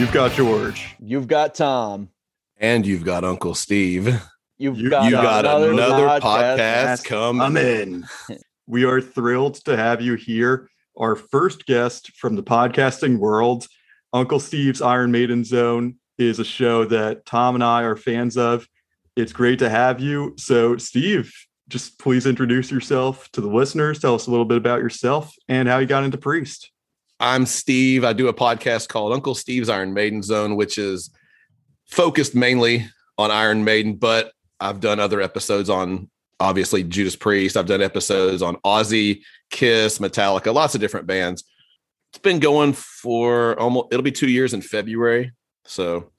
You've got George. You've got Tom. And you've got Uncle Steve. You've You- got, you got another, another, podcast. podcast, coming. I'm in. we are thrilled to have you here. Our first guest from the podcasting world, Uncle Steve's Iron Maiden Zone, is a show that Tom and I are fans of. It's great to have you. So, Steve, just please introduce yourself to the listeners. Tell us a little bit about yourself and how you got into Priest. I'm Steve. I do a podcast called Uncle Steve's Iron Maiden Zone, which is focused mainly on Iron Maiden, but I've done other episodes on obviously Judas Priest. I've done episodes on Ozzy, Kiss, Metallica, lots of different bands. It's been going for almost it'll be 2 years in February. So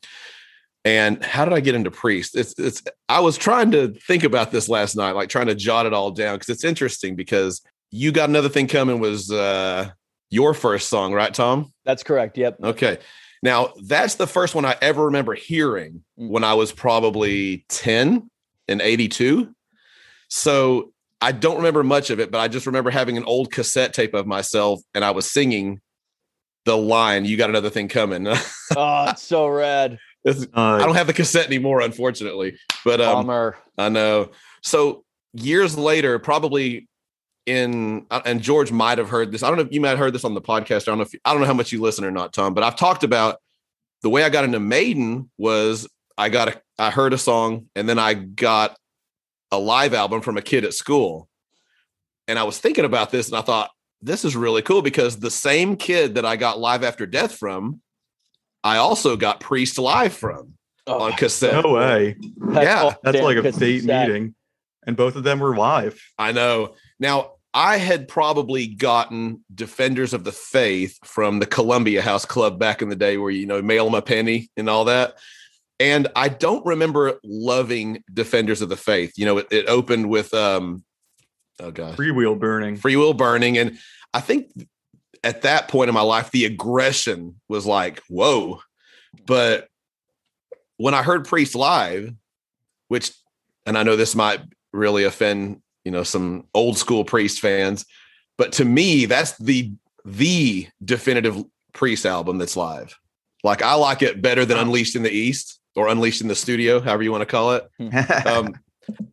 and how did I get into Priest? It's it's I was trying to think about this last night, like trying to jot it all down because it's interesting because you got another thing coming was uh your first song, right, Tom? That's correct. Yep. Okay. Now, that's the first one I ever remember hearing when I was probably 10 in 82. So I don't remember much of it, but I just remember having an old cassette tape of myself and I was singing the line, You Got Another Thing Coming. oh, it's so rad. It's- Uh, I don't have the cassette anymore, unfortunately, but um, Bummer. I know. So years later, probably in uh, and George might have heard this. I don't know if you might have heard this on the podcast. I don't know if I don't know how much you listen or not, Tom. But I've talked about the way I got into Maiden was I got a I heard a song and then I got a live album from a kid at school, and I was thinking about this and I thought this is really cool because the same kid that I got Live After Death from, I also got Priest live from Oh, on cassette. no way. that's yeah, all That's like a cassette. fate meeting. And both of them were live. I know. Now, I had probably gotten Defenders of the Faith from the Columbia House Club back in the day where, you know, mail them a penny and all that. And I don't remember loving Defenders of the Faith. You know, it, it opened with, um, oh gosh, Free wheel burning. Freewheel Burning. And I think at that point in my life, the aggression was like, whoa. But when I heard Priest live, which, and I know this might really offend, you know, some old school Priest fans, but to me, that's the the definitive Priest album that's live. Like I like it better than Unleashed in the East or Unleashed in the Studio, however you want to call it um,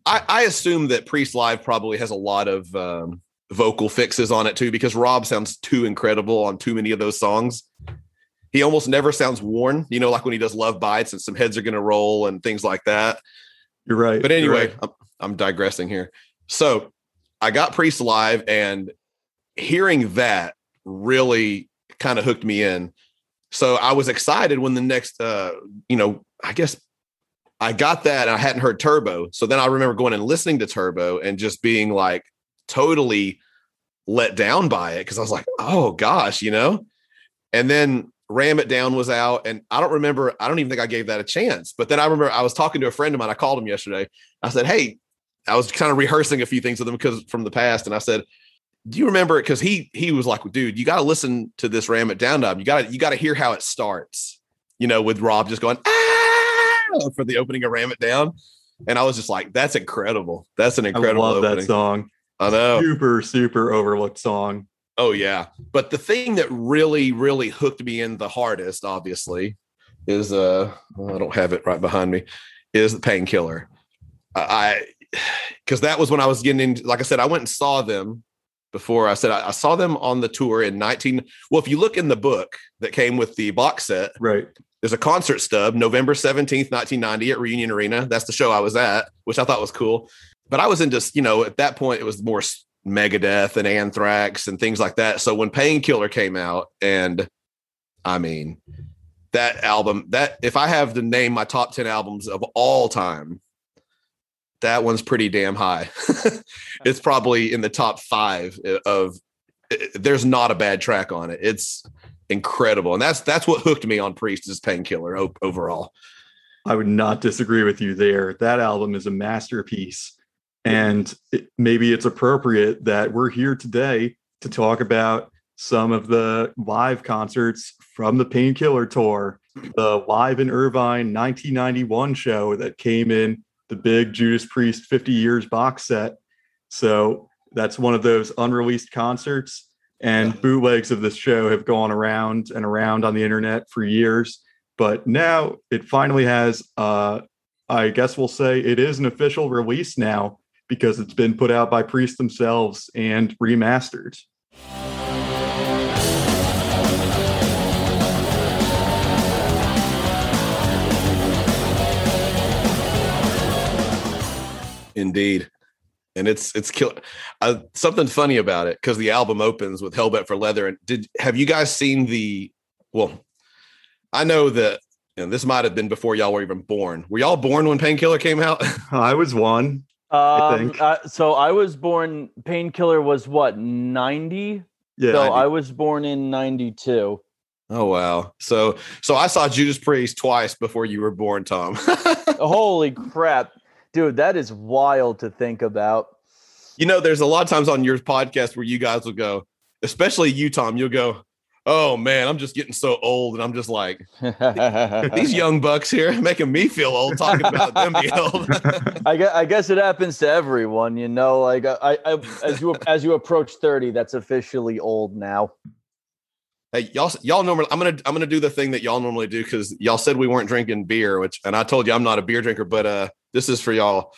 I, I assume that Priest Live probably has a lot of um, vocal fixes on it too, because Rob sounds too incredible on too many of those songs. He almost never sounds worn, you know, like when he does Love Bites and some heads are going to roll and things like that. You're right. But anyway, right. I'm, I'm digressing here. So I got Priest Live, and hearing that really kind of hooked me in. So I was excited when the next, uh, you know, I guess I got that and I hadn't heard Turbo. So then I remember going and listening to Turbo and just being like totally let down by it because I was like, oh gosh, you know? And then Ram It Down was out. And I don't remember, I don't even think I gave that a chance. But then I remember I was talking to a friend of mine. I called him yesterday. I said, Hey, I was kind of rehearsing a few things with him because from the past. And I said, Do you remember it? Because he he was like, dude, you got to listen to this Ram It Down album. You got to you got to hear how it starts, you know, with Rob just going, ah, for the opening of Ram It Down. And I was just like, that's incredible. That's an I incredible love opening. that song. I know. Super, super overlooked song. Oh yeah. But the thing that really, really hooked me in the hardest, obviously, is uh well, I don't have it right behind me, is the painkiller. I because that was when I was getting into like I said, I went and saw them before I said I, I saw them on the tour in 19. Well, if you look in the book that came with the box set, Right. there's a concert stub, November 17th, 1990 at Reunion Arena. That's the show I was at, which I thought was cool. But I was into, you know, at that point, it was more Megadeth and Anthrax and things like that. So when Painkiller came out, and I mean, that album, that if I have to name my top 10 albums of all time, that one's pretty damn high. it's probably in the top five of, there's not a bad track on it. It's, incredible. And that's that's what hooked me on Priest is Painkiller overall. I would not disagree with you there. That album is a masterpiece. And it, maybe it's appropriate that we're here today to talk about some of the live concerts from the Painkiller Tour, the Live in Irvine 1991 show that came in the big Judas Priest 50 years box set. So that's one of those unreleased concerts. And bootlegs of this show have gone around and around on the internet for years. but now it finally has. Uh, I guess we'll say it is an official release now because it's been put out by Priest themselves and remastered. Indeed. And it's it's kill uh, something funny about it because the album opens with Hellbent for Leather. And did have you guys seen the? Well, I know that and this might have been before y'all were even born. Were y'all born when Painkiller came out? I was one. I Um, think. uh, so I was born. Painkiller was what ninety. Yeah, so I- I was born in ninety two. oh wow! So so I saw Judas Priest twice before you were born, Tom. Holy crap, dude! That is wild to think about. you know, there's a lot of times on your podcast where you guys will go, especially you, Tom. You'll go, "Oh man, I'm just getting so old," and I'm just like, these young bucks here making me feel old talking about them being old. I guess, I guess it happens to everyone, you know. Like I, I as you as you approach thirty, that's officially old now. Hey, y'all, y'all normally, I'm gonna, I'm gonna do the thing that y'all normally do because y'all said we weren't drinking beer, which, and I told you I'm not a beer drinker, but uh, this is for y'all.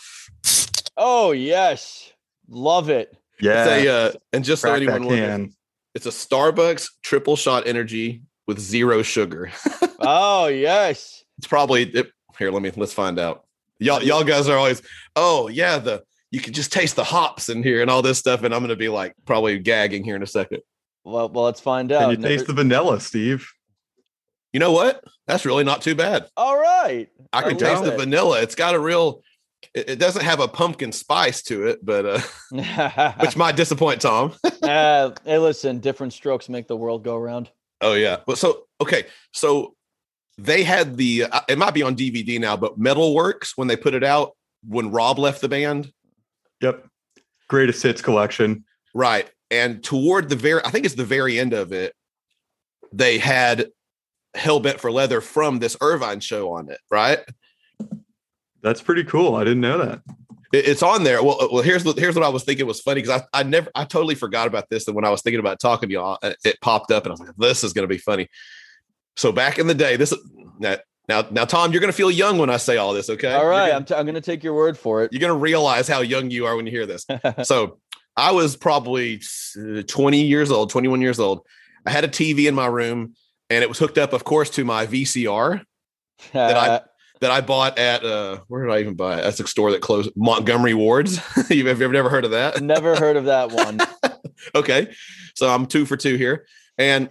Oh yes, love it. yeah. It's a, uh, and just so crack that anyone wonders, can. it's a Starbucks triple shot energy with zero sugar. Oh yes. It's probably it, here. Let me let's find out. Y'all, y'all guys are always, oh yeah, the you can just taste the hops in here and all this stuff, and I'm gonna be like probably gagging here in a second. Well, well, let's find out. Can out. you Never- taste the vanilla, Steve? You know what? That's really not too bad. All right. I I can taste the it. vanilla. It's got a real. It, it doesn't have a pumpkin spice to it, but uh, which might disappoint Tom. uh, hey, listen, different strokes make the world go round. oh yeah. But so okay, so they had the. uh, It might be on DVD now, but Metalworks when they put it out when Rob left the band, Yep. Greatest hits collection. right? And toward the very, I think it's the very end of it, they had Hellbent for Leather from this Irvine show on it, right? That's pretty cool. I didn't know that. It- It's on there. Well, uh, well, here's what here's what I was thinking was funny because I, I never I totally forgot about this. And when I was thinking about talking to y'all, uh, it popped up and I was like, this is gonna be funny. So back in the day, this now now, now Tom, you're gonna feel young when I say all this, okay? All right, You're I'm, gonna, t- I'm going to take your word for it. you're gonna realize how young you are when you hear this. so I was probably uh, 20 years old, 21 years old. I had a TV in my room and it was hooked up, of course, to my VCR that I- that I bought at uh where did I even buy it? That's a store that closed Montgomery Wards. You've ever, ever heard of that? Never heard of that one. okay. So I'm two for two here. And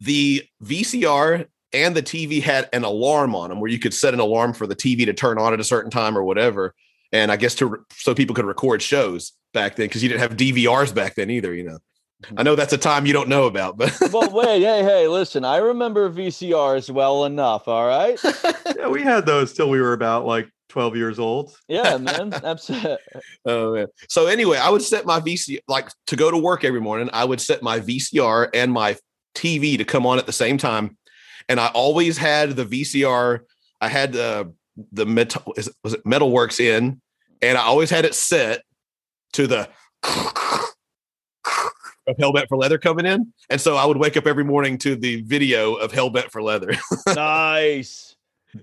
the VCR and the TV had an alarm on them where you could set an alarm for the TV to turn on at a certain time or whatever. And I guess to so people could record shows back then because you didn't have DVRs back then either, you know. Mm-hmm. I know that's a time you don't know about, but well, wait, hey, hey, listen, I remember VCRs well enough. All right. Yeah, we had those till we were about like 12 years old. Yeah, man. Absolutely. Oh man. So anyway, I would set my VCR like to go to work every morning. I would set my VCR and my TV to come on at the same time, and I always had the VCR. I had the the metal is was it Metalworks in, and I always had it set to the of Hellbent for Leather coming in, and so I would wake up every morning to the video of Hellbent for Leather. nice.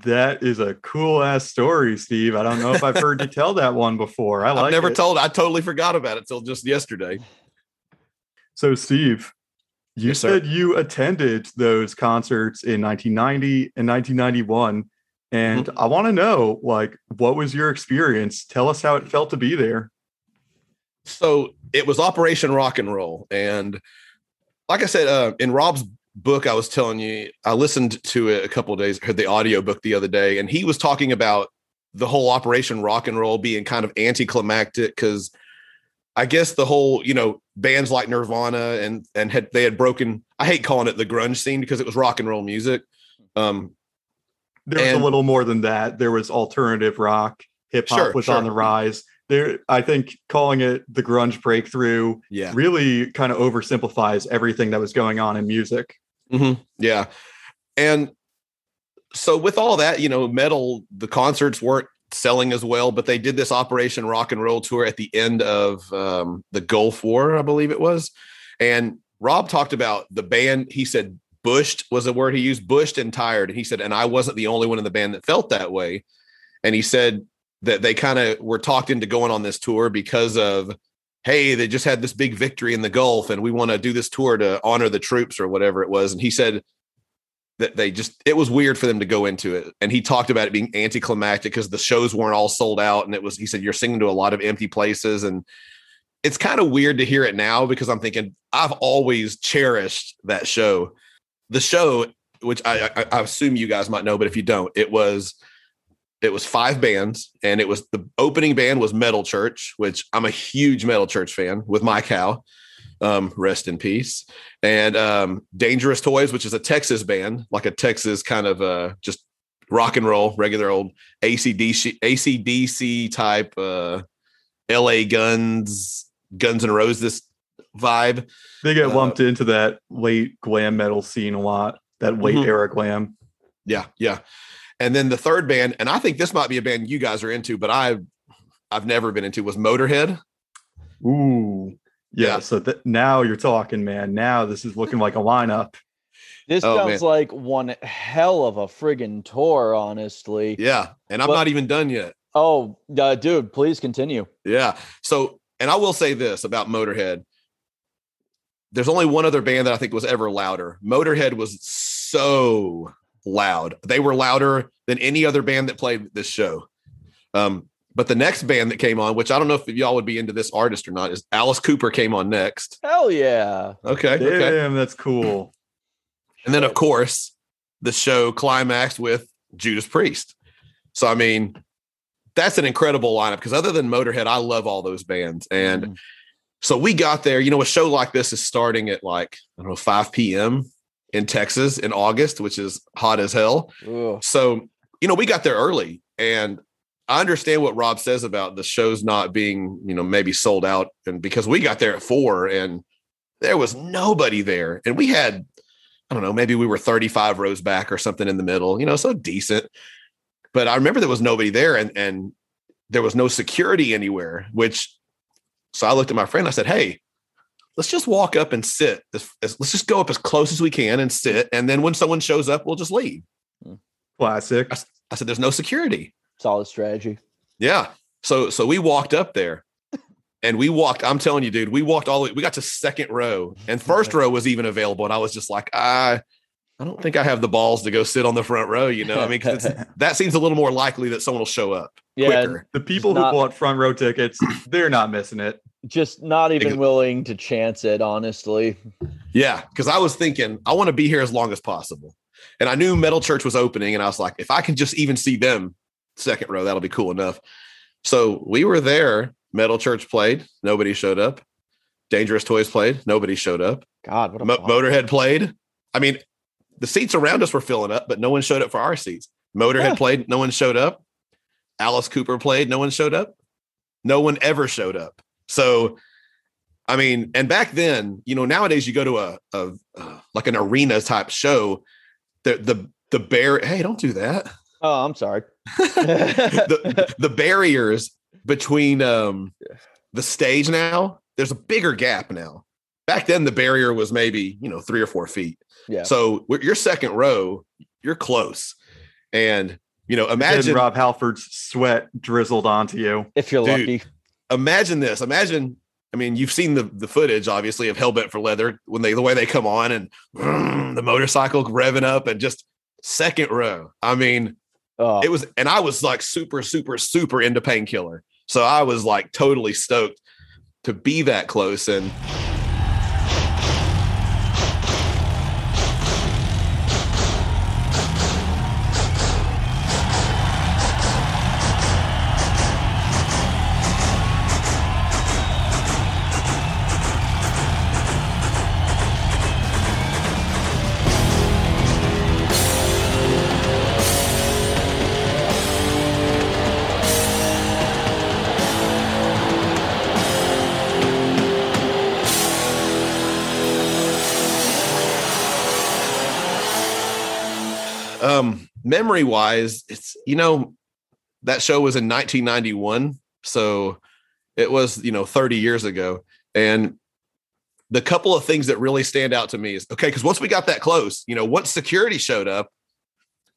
That is a cool ass story, Steve. I don't know if I've heard you tell that one before. I like I've never it. told. I totally forgot about it till just yesterday. So, Steve, you Yes, sir. said you attended those concerts in 1990 and 1991. And Mm-hmm. I want to know, like, what was your experience? Tell us how it felt to be there. So it was Operation Rock and Roll, and like I said, uh, in Rob's book, I was telling you, I listened to it a couple of days, heard the audio book the other day, and he was talking about the whole Operation Rock and Roll being kind of anticlimactic because I guess the whole, you know, bands like Nirvana and and had they had broken. I hate calling it the grunge scene because it was rock and roll music. Um, There was And- a little more than that. There was alternative rock, hip hop Sure, was sure. on the rise. There, I think calling it the grunge breakthrough yeah, really kind of oversimplifies everything that was going on in music. hmm Yeah. And so with all that, you know, metal, the concerts weren't selling as well, but they did this Operation Rock and Roll tour at the end of um, the Gulf War, I believe it was. And Rob talked about the band. He said bushed was a word he used, bushed and tired. And he said, and I wasn't the only one in the band that felt that way. And he said that they kind of were talked into going on this tour because of, hey, they just had this big victory in the Gulf and we want to do this tour to honor the troops or whatever it was. And he said that they just, it was weird for them to go into it. And he talked about it being anticlimactic because the shows weren't all sold out. And it was, he said, you're singing to a lot of empty places. And it's kind of weird to hear it now because I'm thinking I've always cherished that show. The show, which I, I, I assume you guys might know, but if you don't, it was it was five bands, and it was the opening band was Metal Church, which I'm a huge Metal Church fan with Mike Howe Um, rest in peace. And um, Dangerous Toys, which is a Texas band, like a Texas kind of uh, just rock and roll, regular old ACDC, ACDC type uh, LA Guns Guns and Roses vibe. They get Uh, lumped into that late glam metal scene a lot. That late Mhm. era glam. Yeah, yeah. And then the third band, and I think this might be a band you guys are into, but I I've never been into was Motorhead. Ooh. Yeah. Yeah. So th- now you're talking, man. Now this is looking like a lineup. This Oh, sounds like one hell of a friggin' tour, honestly. Yeah, and I'm But- not even done yet. Oh, uh, dude, please continue. Yeah. So, and I will say this about Motorhead. There's only one other band that I think was ever louder. Motorhead was so loud. They were louder than any other band that played this show. Um, but the next band that came on, which I don't know if y'all would be into this artist or not, is Alice Cooper came on next. Hell yeah. Okay. Damn, Okay. that's cool. And then, of course, the show climaxed with Judas Priest. So, I mean, that's an incredible lineup because other than Motorhead, I love all those bands. And Mhm. so we got there. You know, a show like this is starting at like, I don't know, 5 p.m. in Texas in August, which is hot as hell. Ugh. So, you know, we got there early. And I understand what Rob says about the shows not being, you know, maybe sold out. And because we got there at four and there was nobody there. And we had, I don't know, maybe we were 35 rows back or something in the middle, you know, so decent. But I remember there was nobody there and and there was no security anywhere, which so I looked at my friend, I said, Hey, let's just walk up and sit. As- as- Let's just go up as close as we can and sit. And then when someone shows up, we'll just leave. Hmm. Classic. I said, There's no security. Solid strategy. Yeah. So so we walked up there and we walked. I'm telling you, dude, we walked all the way. We got to second row, and first row was even available. And I was just like, I I don't think I have the balls to go sit on the front row. You know, I mean, 'cause it's, that seems a little more likely that someone will show up Yeah, quicker. The people who not- bought front row tickets, they're not missing it. just not even Ex- willing to chance it, honestly. Yeah, because I was thinking I want to be here as long as possible, and I knew Metal Church was opening, and I was like, if I can just even see them second row, that'll be cool enough. So we were there. Metal Church played. Nobody showed up. Dangerous Toys played. Nobody showed up. God, what a Mo- Motorhead played. I mean, the seats around us were filling up, but no one showed up for our seats. Motorhead Yeah. played. No one showed up. Alice Cooper played. No one showed up. No one ever showed up. So, I mean, and back then, you know, nowadays you go to a, a uh, like an arena type show. The the the bear. Hey, don't do that. Oh, I'm sorry. the the barriers between um the stage now. There's a bigger gap now. Back then, the barrier was maybe you know three or four feet. Yeah. So your second row, you're close, and you know Imagine imagine Rob Halford's sweat drizzled onto you. if you're dude, lucky. imagine this. Imagine. I mean, you've seen the the footage, obviously, of Hellbent for Leather when they the way they come on and the motorcycle revving up and just second row. I mean, Oh, it was, and I was like super, super, super into painkiller. So I was like totally stoked to be that close. And memory wise it's you know that show was in 1991 so it was you know 30 years ago and the couple of things that really stand out to me is okay, because once we got that close, you know, once security showed up,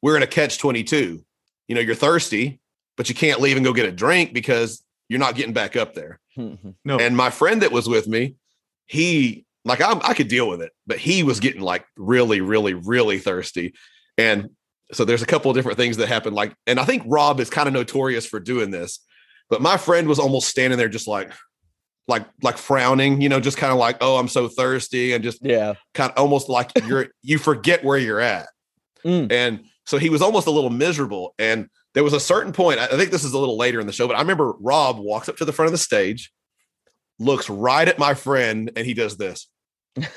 we're in a catch 22. You know, you're thirsty, but you can't leave and go get a drink because you're not getting back up there. Mm-hmm. No, And my friend that was with me, he like I'm, I could deal with it, but he was getting like really, really, really thirsty. And so there's a couple of different things that happened. Like, and I think Rob is kind of notorious for doing this, but my friend was almost standing there just like, like, like frowning, you know, just kind of like, oh, I'm so thirsty, and just yeah. kind of almost like you're you forget where you're at. Mm. And so he was almost a little miserable. And there was a certain point, I I think this is a little later in the show, but I remember Rob walks up to the front of the stage, looks right at my friend, and he does this,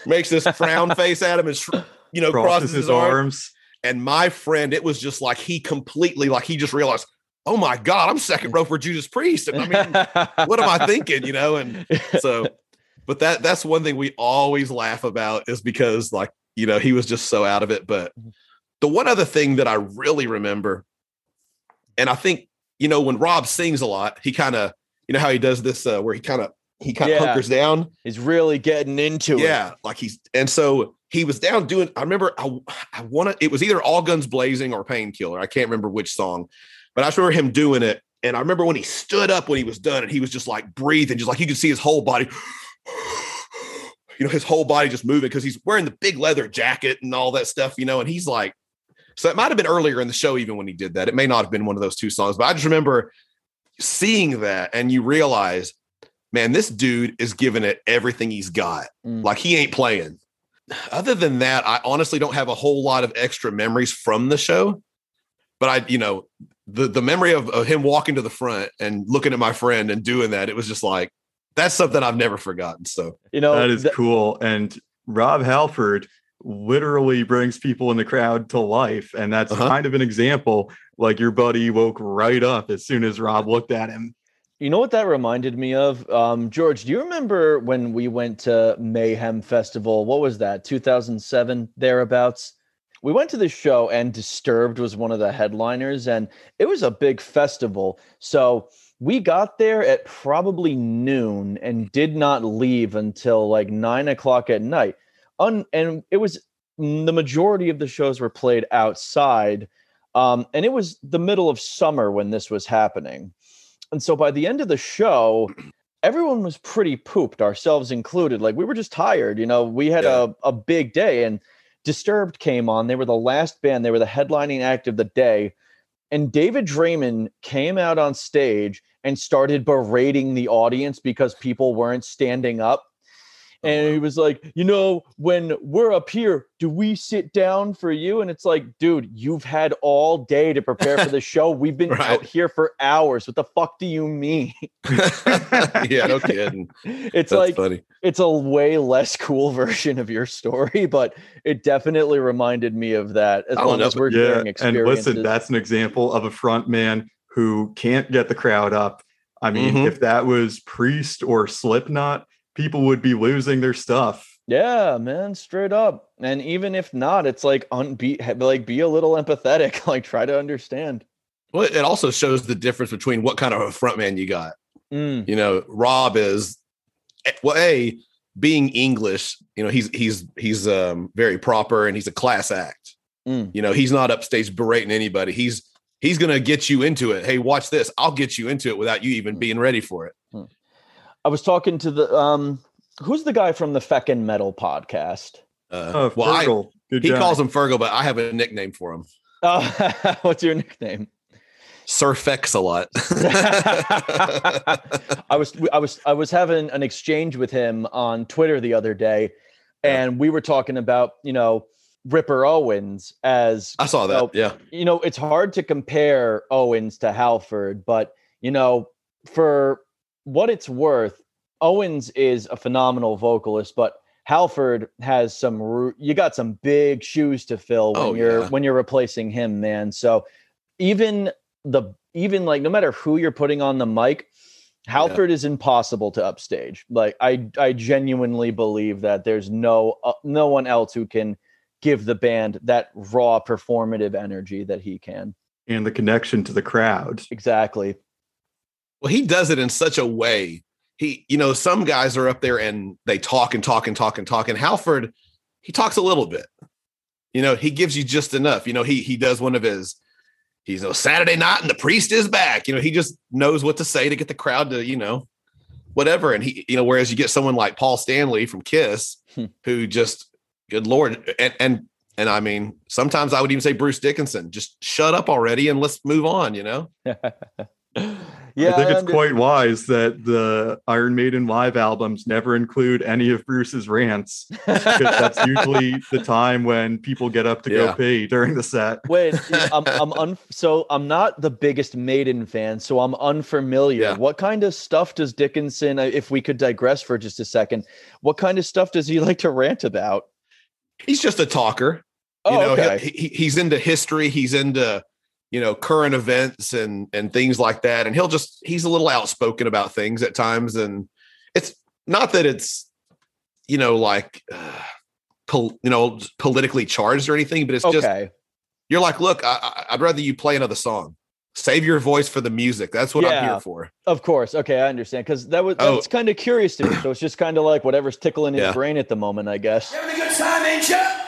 makes this frown face at him and sh- you know, crosses his arm. arms. And my friend, it was just like he completely like he just realized, oh my God, I'm second row for Judas Priest. And I mean, what am I thinking? You know, and so but that that's one thing we always laugh about is because like you know he was just so out of it but the one other thing that i really remember and i think you know when rob sings a lot he kind of you know how he does this uh, where he kind of he kind of Yeah. hunkers down He's really getting into it. yeah like he's and so he was down doing i remember i, I want to it was either all guns blazing or painkiller i can't remember which song but i just remember him doing it and i remember when he stood up when he was done and he was just like breathing just like you could see his whole body you know his whole body just moving because he's wearing the big leather jacket and all that stuff you know and he's like so it might have been earlier in the show even when he did that it may not have been one of those two songs but i just remember seeing that and you realize man this dude is giving it everything he's got Mm. like he ain't playing. Other than that, I honestly don't have a whole lot of extra memories from the show. But I, you know, the the memory of, of him walking to the front and looking at my friend and doing that, it was just like that's something I've never forgotten. So You know, that is th- cool. And Rob Halford literally brings people in the crowd to life. And that's Uh-huh. kind of an example. Like your buddy woke right up as soon as Rob looked at him. You know what that reminded me of? Um, George, do you remember when we went to Mayhem Festival? What was that? 2007, thereabouts? We went to the show and Disturbed was one of the headliners, and it was a big festival. So we got there at probably noon and did not leave until like nine o'clock at night. Un- and it was the majority of the shows were played outside. Um, and it was the middle of summer when this was happening. And so by the end of the show, everyone was pretty pooped, ourselves included. Like we were just tired, you know, we had Yeah. a, a big day and Disturbed came on. They were the last band, they were the headlining act of the day. And David Draiman came out on stage and started berating the audience because people weren't standing up. And he was like, you know, when we're up here, do we sit down for you? And it's like, dude, you've had all day to prepare for the show. We've been Right. out here for hours. What the fuck do you mean? yeah, no kidding. It's That's like funny. it's a way less cool version of your story, but it definitely reminded me of that as I long know, as we're Yeah. sharing And listen, that's an example of a front man who can't get the crowd up. I mean, Mhm. if that was Priest or Slipknot, people would be losing their stuff. Yeah, man, straight up. And even if not, it's like unbe like be a little empathetic, like try to understand. Well, it also shows the difference between what kind of a front man you got. Mm, you know rob is eh, well a being english you know he's he's he's um very proper and he's a class act Mm. you know he's not upstage berating anybody he's he's gonna get you into it hey watch this i'll get you into it without you even being ready for it I was talking to the um who's the guy from the Feckin' Metal podcast? uh, Oh, well I, Fergal. Good he job. calls him fergal but i have a nickname for him Uh, what's your nickname? sir fex a lot I was I was I was having an exchange with him on Twitter the other day, Yeah. and we were talking about you know Ripper Owens as i saw that Oh. yeah you know it's hard to compare Owens to Halford, but you know for what it's worth, Owens is a phenomenal vocalist, but Halford has some you got some big shoes to fill when Oh, you're yeah. when you're replacing him, man. So even the even like no matter who you're putting on the mic, Halford is impossible to upstage. Like I I genuinely believe that there's no uh, no one else who can give the band that raw performative energy that he can. and the connection to the crowd. Exactly. Well he does it in such a way he, you know, some guys are up there and they talk and talk and talk and talk. And Halford, he talks a little bit. You know, he gives you just enough. You know, he he does one of his he's a Saturday night and the priest is back. You know, he just knows what to say to get the crowd to, you know, whatever. And he, you know, whereas you get someone like Paul Stanley from Kiss, Hmm. who just, good Lord. And, and, and I mean, sometimes I would even say Bruce Dickinson, just shut up already and let's move on, you know? yeah, I think it's under- quite wise that the Iron Maiden live albums never include any of Bruce's rants. Because that's usually the time when people get up to Yeah. go pee during the set. Wait, I'm I'm un- so I'm not the biggest Maiden fan, so I'm unfamiliar. Yeah. What kind of stuff does Dickinson? uh, If we could digress for just a second, what kind of stuff does he like to rant about? He's just a talker. Oh, you know, okay. he, he, he's into history. He's into, you know, current events and, and things like that. And he'll just, he's a little outspoken about things at times. And it's not that it's, you know, like, uh, pol- you know, politically charged or anything, but it's just, you're like, look, I, I, I'd rather you play another song. Save your voice for the music. That's what I'm here for. Of course. Okay, I understand because that was Oh. that's kind of curious to me. So it's just kind of like whatever's tickling his Yeah. brain at the moment, I guess. You having a good time, ain't you?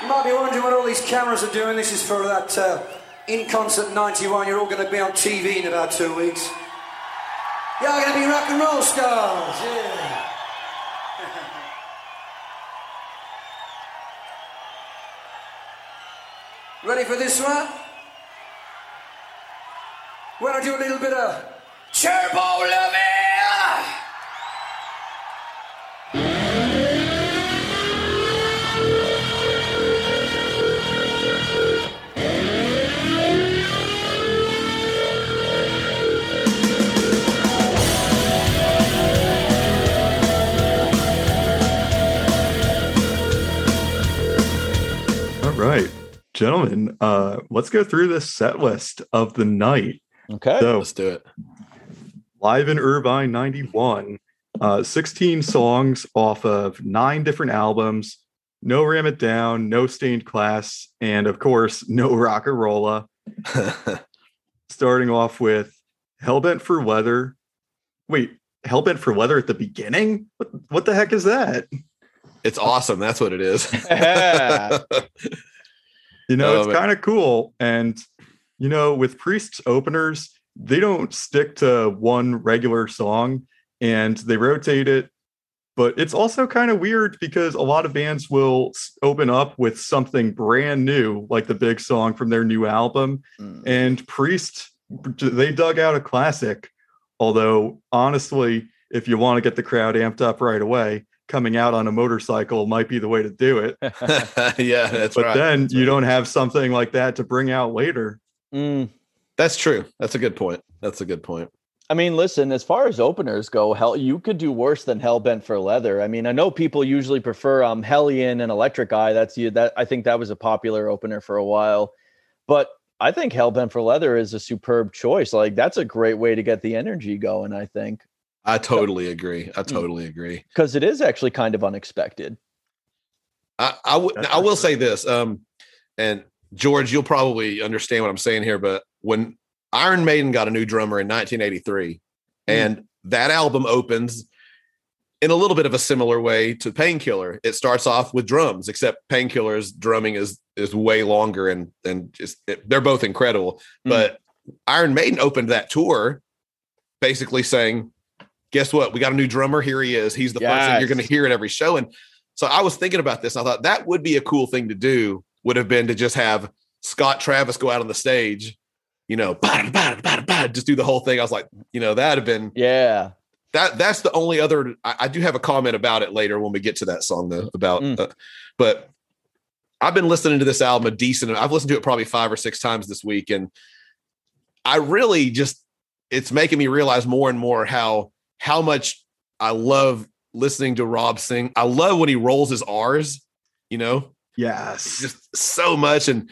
You might be wondering what all these cameras are doing. This is for that uh, in concert 91. You're all going to be on TV in about two weeks. You're going to be rock and roll stars. Yeah. Ready for this one? Want to do a little bit of turbo loving? Gentlemen, uh, let's go through this set list of the night. Okay. So, Let's do it. live in Irvine 91, uh, 16 songs off of nine different albums. No Ram It Down, no Stained Class, and of course, no Rock and Rolla. Starting off with Hellbent for Leather. Wait, Hellbent for Leather at the beginning? What, what the heck is that? it's awesome. That's what it is. You know, it's kind of cool. And, you know, with Priest's openers, they don't stick to one regular song and they rotate it. But it's also kind of weird because a lot of bands will open up with something brand new, like the big song from their new album. Mm. And Priest, they dug out a classic. Although, honestly, if you want to get the crowd amped up right away, coming out on a motorcycle might be the way to do it. yeah, that's but right. then That's you right. don't have something like that to bring out later. Mm. That's true. That's a good point. That's a good point. I mean, listen, as far as openers go, hell, you could do worse than Hellbent for Leather. I mean, I know people usually prefer um Hellion and Electric Eye. That's you that I think that was a popular opener for a while. But I think Hellbent for Leather is a superb choice. Like that's a great way to get the energy going, I think. I totally agree. I totally agree. Because it is actually kind of unexpected. I, I, w- That's I will sure. say this, um, and George, you'll probably understand what I'm saying here, but when Iron Maiden got a new drummer in 1983, and that album opens in a little bit of a similar way to Painkiller. It starts off with drums, except Painkiller's drumming is is way longer and and just it, they're both incredible. Mm. But Iron Maiden opened that tour basically saying, "Guess what? We got a new drummer. Here he is. He's the first thing you're going to hear at every show." And so I was thinking about this. And I thought that would be a cool thing to do. Would have been to just have Scott Travis go out on the stage, you know, bah, bah, bah, bah, just do the whole thing. I was like, you know, that'd have been Yeah. that. That's the only other. I, I do have a comment about it later when we get to that song though. About, Mm. uh, but I've been listening to this album a decent. I've listened to it probably five or six times this week, and I really just it's making me realize more and more how how much I love listening to Rob sing. I love when he rolls his R's, you know, Yes. just so much. And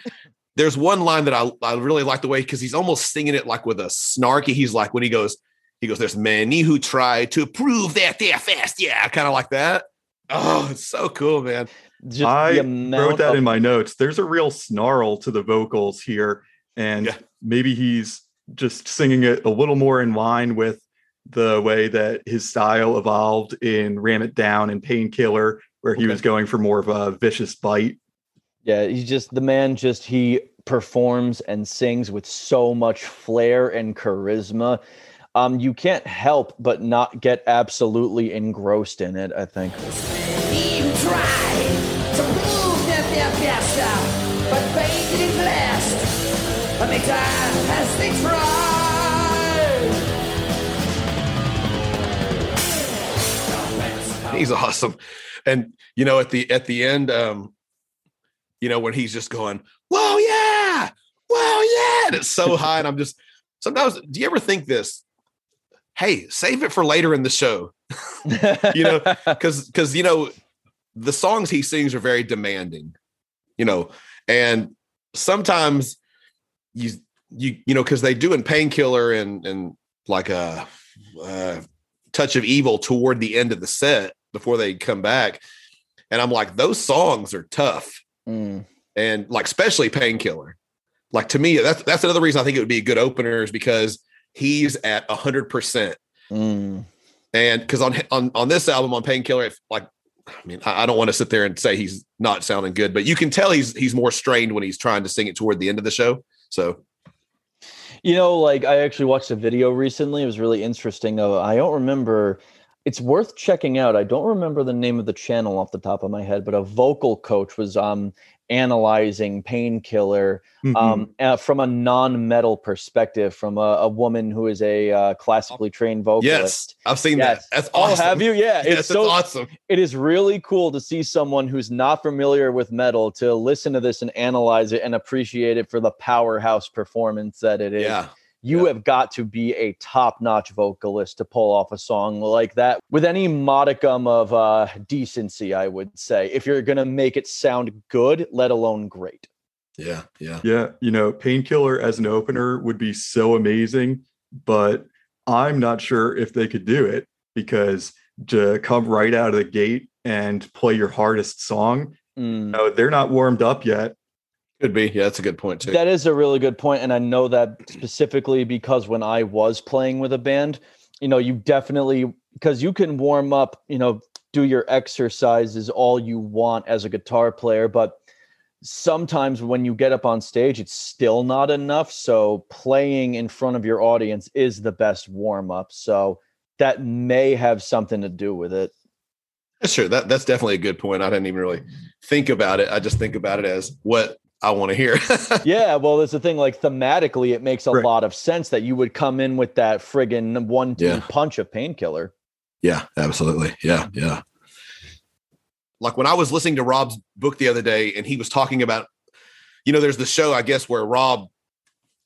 there's one line that I, I really like the way because he's almost singing it like with a snarky. He's like when he goes, he goes, "There's many who try to prove that they're fast." Yeah, kind of like that. Oh, it's so cool, man. Just I wrote that of- in my notes. There's a real snarl to the vocals here, and Yeah. maybe he's just singing it a little more in line with the way that his style evolved in Ram It Down and Painkiller, where he Okay. was going for more of a vicious bite. Yeah, he's just the man. Just he performs and sings with so much flair and charisma. Um, you can't help but not get absolutely engrossed in it. I think. You try to prove that they're best, but fate didn't last. And they die as they try. He's awesome. And you know, at the at the end, um, you know, when he's just going, Whoa, yeah, whoa, yeah. And it's so high. And I'm just sometimes do you ever think this? Hey, save it for later in the show. You know, because because you know the songs he sings are very demanding you know and sometimes you you you know because they do in painkiller and and like a, uh touch of evil toward the end of the set before they come back and i'm like those songs are tough Mm. and like especially painkiller like to me that's that's another reason i think it would be a good opener is because he's at 100% Mm. and because on on on this album on Painkiller, like I mean, I, I don't want to sit there and say he's not sounding good, but you can tell he's he's more strained when he's trying to sing it toward the end of the show. So You know, like I actually watched a video recently. It was really interesting. Uh, I don't remember. It's worth checking out. I don't remember the name of the channel off the top of my head, but a vocal coach was um analyzing painkiller Mhm. um uh, from a non-metal perspective from a, a woman who is a uh, classically trained vocalist. Yes, I've seen Yes. that. That's Oh, awesome. have you? Yeah, Yes, it's so awesome. it is really cool to see someone who's not familiar with metal to listen to this and analyze it and appreciate it for the powerhouse performance that it is. Yeah. You yeah. have got to be a top-notch vocalist to pull off a song like that with any modicum of uh, decency, I would say. If you're going to make it sound good, let alone great. Yeah. Yeah. Yeah, you know, Painkiller as an opener would be so amazing, but I'm not sure if they could do it because to come right out of the gate and play your hardest song, Mm. no, they're not warmed up yet. Could be. Yeah, that's a good point too. That is a really good point, and I know that specifically because when I was playing with a band, you know, you definitely because you can warm up, you know, do your exercises all you want as a guitar player, but sometimes when you get up on stage, it's still not enough. So playing in front of your audience is the best warm up. So that may have something to do with it. Sure. That that's definitely a good point. I didn't even really think about it. I just think about it as what I want to hear. Yeah, well, that's the thing. Like thematically, it makes a Right. lot of sense that you would come in with that friggin' one-two Yeah. punch of painkiller. Yeah, absolutely. Yeah, yeah. Like when I was listening to Rob's book the other day and he was talking about, you know, there's the show, I guess, where Rob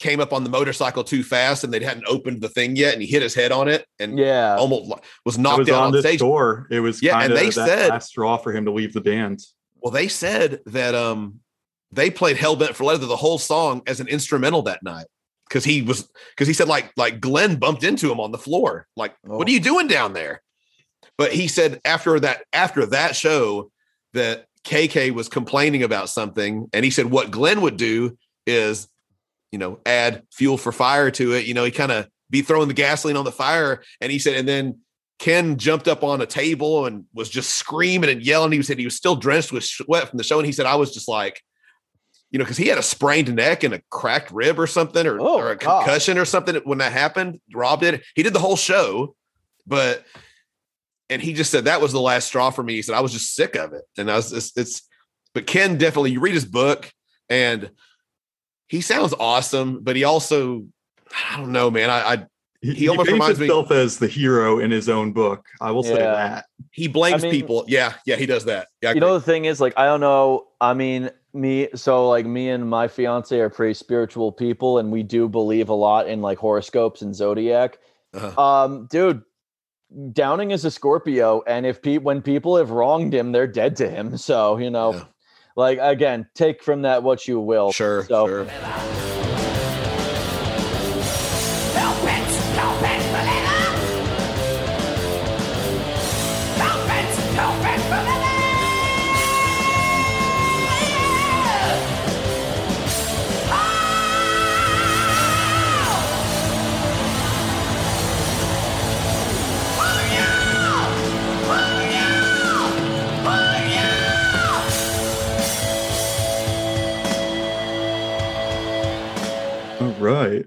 came up on the motorcycle too fast and they hadn't opened the thing yet and he hit his head on it and Yeah, almost like- was knocked was down on on this stage. tour. It was Yeah, kind and of they that said- last straw for him to leave the band. Well, they said that um they played Hellbent for Leather the whole song as an instrumental that night. Cause he was because he said like like Glenn bumped into him on the floor. Like, Oh. what are oh. you doing down there? But he said after that, after that show, that KK was complaining about something, and he said what Glenn would do is, you know, add fuel for fire to it. You know, he kind of be throwing the gasoline on the fire, and he said, and then Ken jumped up on a table and was just screaming and yelling. He said he was still drenched with sweat from the show, and he said I was just like, you know, because he had a sprained neck and a cracked rib or something, or, Oh, or a God. concussion or something when that happened. Rob did it. He did the whole show, but and he just said that was the last straw for me. He said I was just sick of it, and I was it's, it's but Ken definitely. You read his book, and he sounds awesome, but he also I don't know, man. I, I He, He almost paints reminds me- himself as the hero in his own book. I will say Yeah. that. he blames I mean- people. Yeah, yeah, he does that. Yeah, you know the thing is, like, I don't know. I mean, me. So, like, me and my fiance are pretty spiritual people, and we do believe a lot in like horoscopes and zodiac. Uh-huh. Um, dude, Downing is a Scorpio, and if pe- when people have wronged him, they're dead to him. So, you know, Yeah. like again, take from that what you will. sure, So, sure.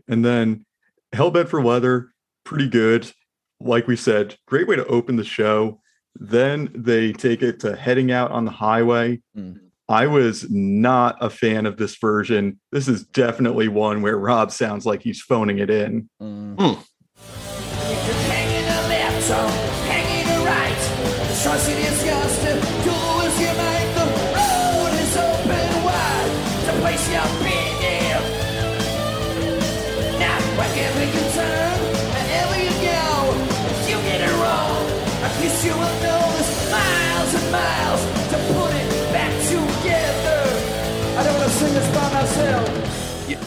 And then Hellbent for Leather, pretty good. Like we said, great way to open the show. Then they take it to heading out on the highway. Mm. I was not a fan of this version. This is definitely one where Rob sounds like he's phoning it in. Mm. Hanging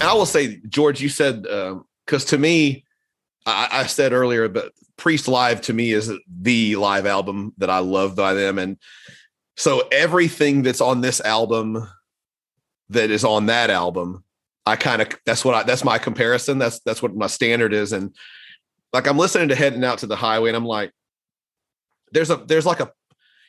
and I will say, George, you said um, because to me, I, I said earlier, but Priest Live to me is the live album that I love by them, and so everything that's on this album that is on that album, I kind of that's what I that's my comparison. That's that's what my standard is, and like I'm listening to Heading Out to the Highway, and I'm like, there's a there's like a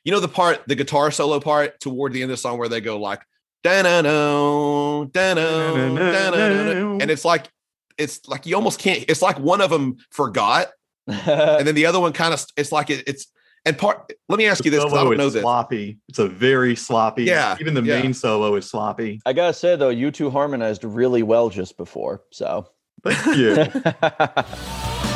you know the part the guitar solo part toward the end of the song where they go like da-na-no, da-no, da-na-no, and it's like it's like you almost can't it's like one of them forgot and then the other one kind of it's like it, it's and part let me ask you this 'cause i Solo don't know is this sloppy. It's a very sloppy. Yeah, Even the yeah. main solo is sloppy. I gotta say though, you two harmonized really well just before. So Thank you.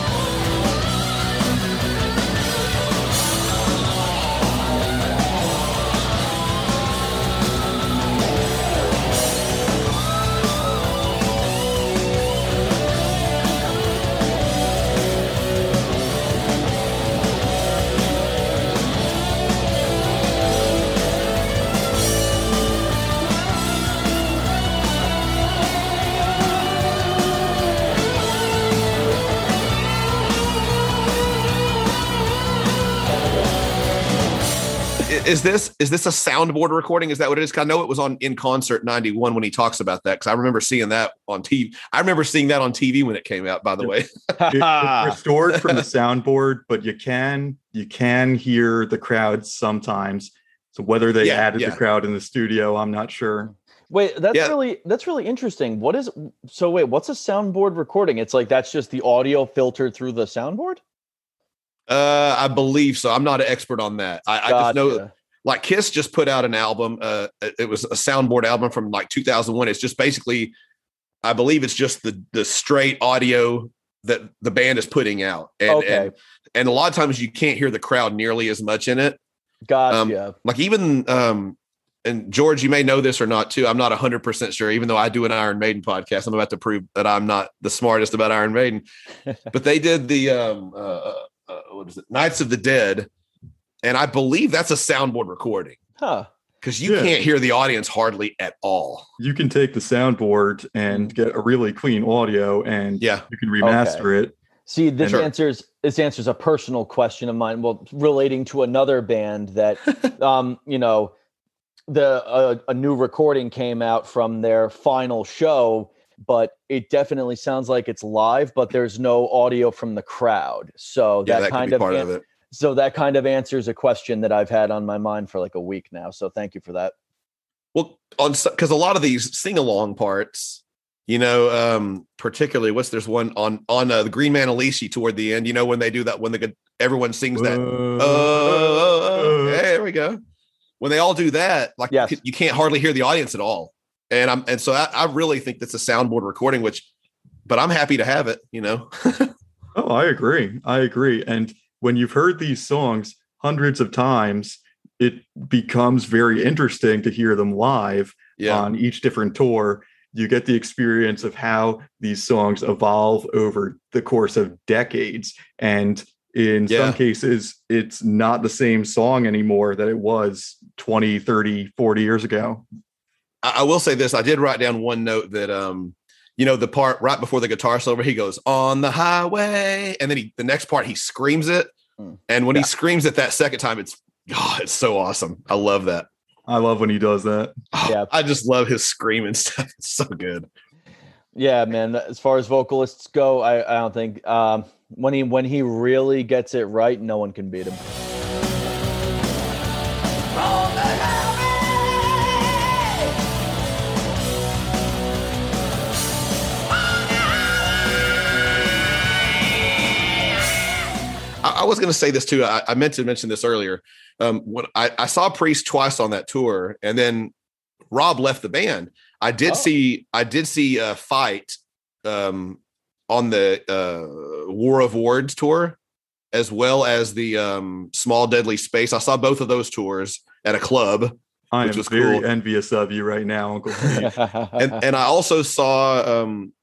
is this is this a soundboard recording is that what it is? i know it was on in concert 91 when he talks about that because i remember seeing that on tv i remember seeing that on tv when it came out by the way It- it's restored from the soundboard, but you can you can hear the crowd sometimes. So whether they Yeah, added yeah. the crowd in the studio, I'm not sure. wait, that's Yeah. really that's really interesting. What is so wait, what's a soundboard recording? It's like that's just the audio filtered through the soundboard? Uh i believe so i'm not an expert on that i, I just know like Kiss just put out an album. Uh, it was a soundboard album from like 2001. It's just basically, I believe it's just the the straight audio that the band is putting out, and Okay. and, and a lot of times you can't hear the crowd nearly as much in it. Gotcha. Like even um, and George, you may know this or not too. I'm not 100 percent sure. Even though I do an Iron Maiden podcast, I'm about to prove that I'm not the smartest about Iron Maiden. but they did the um, uh, uh, what is it, Nights of the Dead, and I believe that's a soundboard recording huh. because you Yeah. can't hear the audience hardly at all. You can take the soundboard and get a really clean audio, and Yeah, you can remaster it. See, this Sure. answers this answers a personal question of mine. Well, relating to another band that, um, you know, the uh, a new recording came out from their final show, but it definitely sounds like it's live, but there's no audio from the crowd. So yeah, that, that kind of, part an- of it. so that kind of answers a question that I've had on my mind for like a week now. So thank you for that. Well, on because a lot of these sing along parts, you know, um, particularly what's there's one on on uh, the Green Man Alicia toward the end. You know when they do that when the good- everyone sings that. Oh, hey, there we go. When they all do that, like Yes. you, you can't hardly hear the audience at all. And I'm and so I, I really think that's a soundboard recording, which, but I'm happy to have it. You know, Oh, I agree. I agree. And when you've heard these songs hundreds of times, it becomes very interesting to hear them live yeah, on each different tour. You get the experience of how these songs evolve over the course of decades. And in Yeah. some cases, it's not the same song anymore that it was 20, 30, 40 years ago. I, I will say this. I did write down one note that um, you know, the part right before the guitar solo, he goes on the highway, and then he the next part he screams it, Hmm. and when Yeah. he screams it that second time, it's God, it's so awesome. I love that. I love when he does that. Oh, Yeah. I just love his screaming stuff. It's so good. Yeah, man. As far as vocalists go, I, I don't think um, when he when he really gets it right, no one can beat him. Was going to say this too. I, I, meant to mention this earlier. Um, when I, I, saw Priest twice on that tour, and then Rob left the band. I did oh. see I did see a fight um, on the uh, War of Words tour, as well as the um, Small Deadly Space. I saw both of those tours at a club. I which am was very cool. envious of you right now, Uncle and, and I also saw um,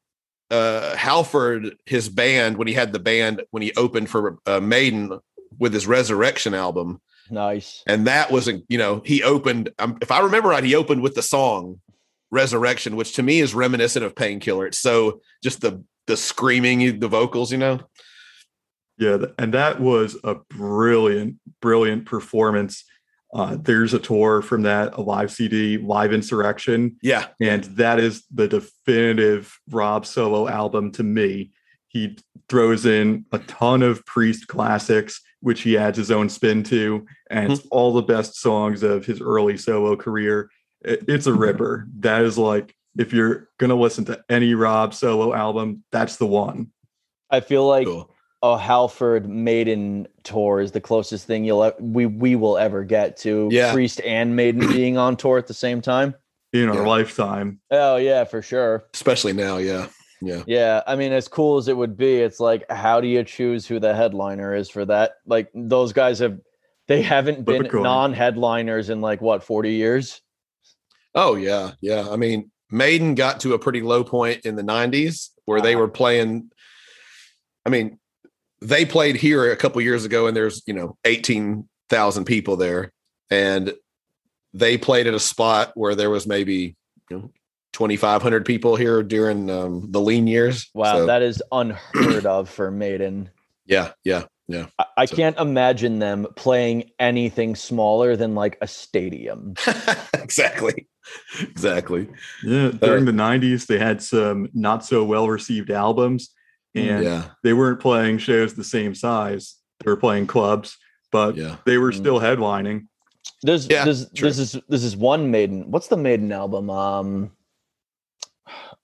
uh, Halford, his band, when he had the band, when he opened for uh, Maiden with his Resurrection album. Nice. And that was, a, you know, he opened, um, if I remember right, he opened with the song Resurrection, which to me is reminiscent of Painkiller. It's so just the the screaming, the vocals, you know. Yeah, and that was a brilliant, brilliant performance. Uh, there's a tour from that, a live CD, Live Insurrection. Yeah. And that is the definitive Rob solo album to me. He throws in a ton of Priest classics, which he adds his own spin to, and it's mm-hmm. all the best songs of his early solo career. It, it's a ripper. That is like, if you're going to listen to any Rob solo album, that's the one. I feel like cool a Halford Maiden tour is the closest thing you'll we we will ever get to yeah. Priest and Maiden being on tour at the same time in our yeah. lifetime. Oh yeah, for sure. Especially now, yeah. Yeah. Yeah, I mean as cool as it would be, it's like how do you choose who the headliner is for that? Like those guys have they haven't been non-headliners in like what, 40 years? Oh yeah. Yeah. I mean, Maiden got to a pretty low point in the 90s where they ah. were playing I mean, they played here a couple years ago and there's you know 18,000 people there. And they played at a spot where there was maybe you know 2500 people here during um, the lean years. Wow so, that is unheard of for maiden. Yeah yeah yeah. I, I so. can't imagine them playing anything smaller than like a stadium. Exactly. Exactly. Yeah during uh, the 90s they had some not so well received albums and yeah. they weren't playing shows the same size. They were playing clubs, but yeah. they were mm. still headlining. There's, yeah, there's, this is this is one Maiden. What's the Maiden album? Um,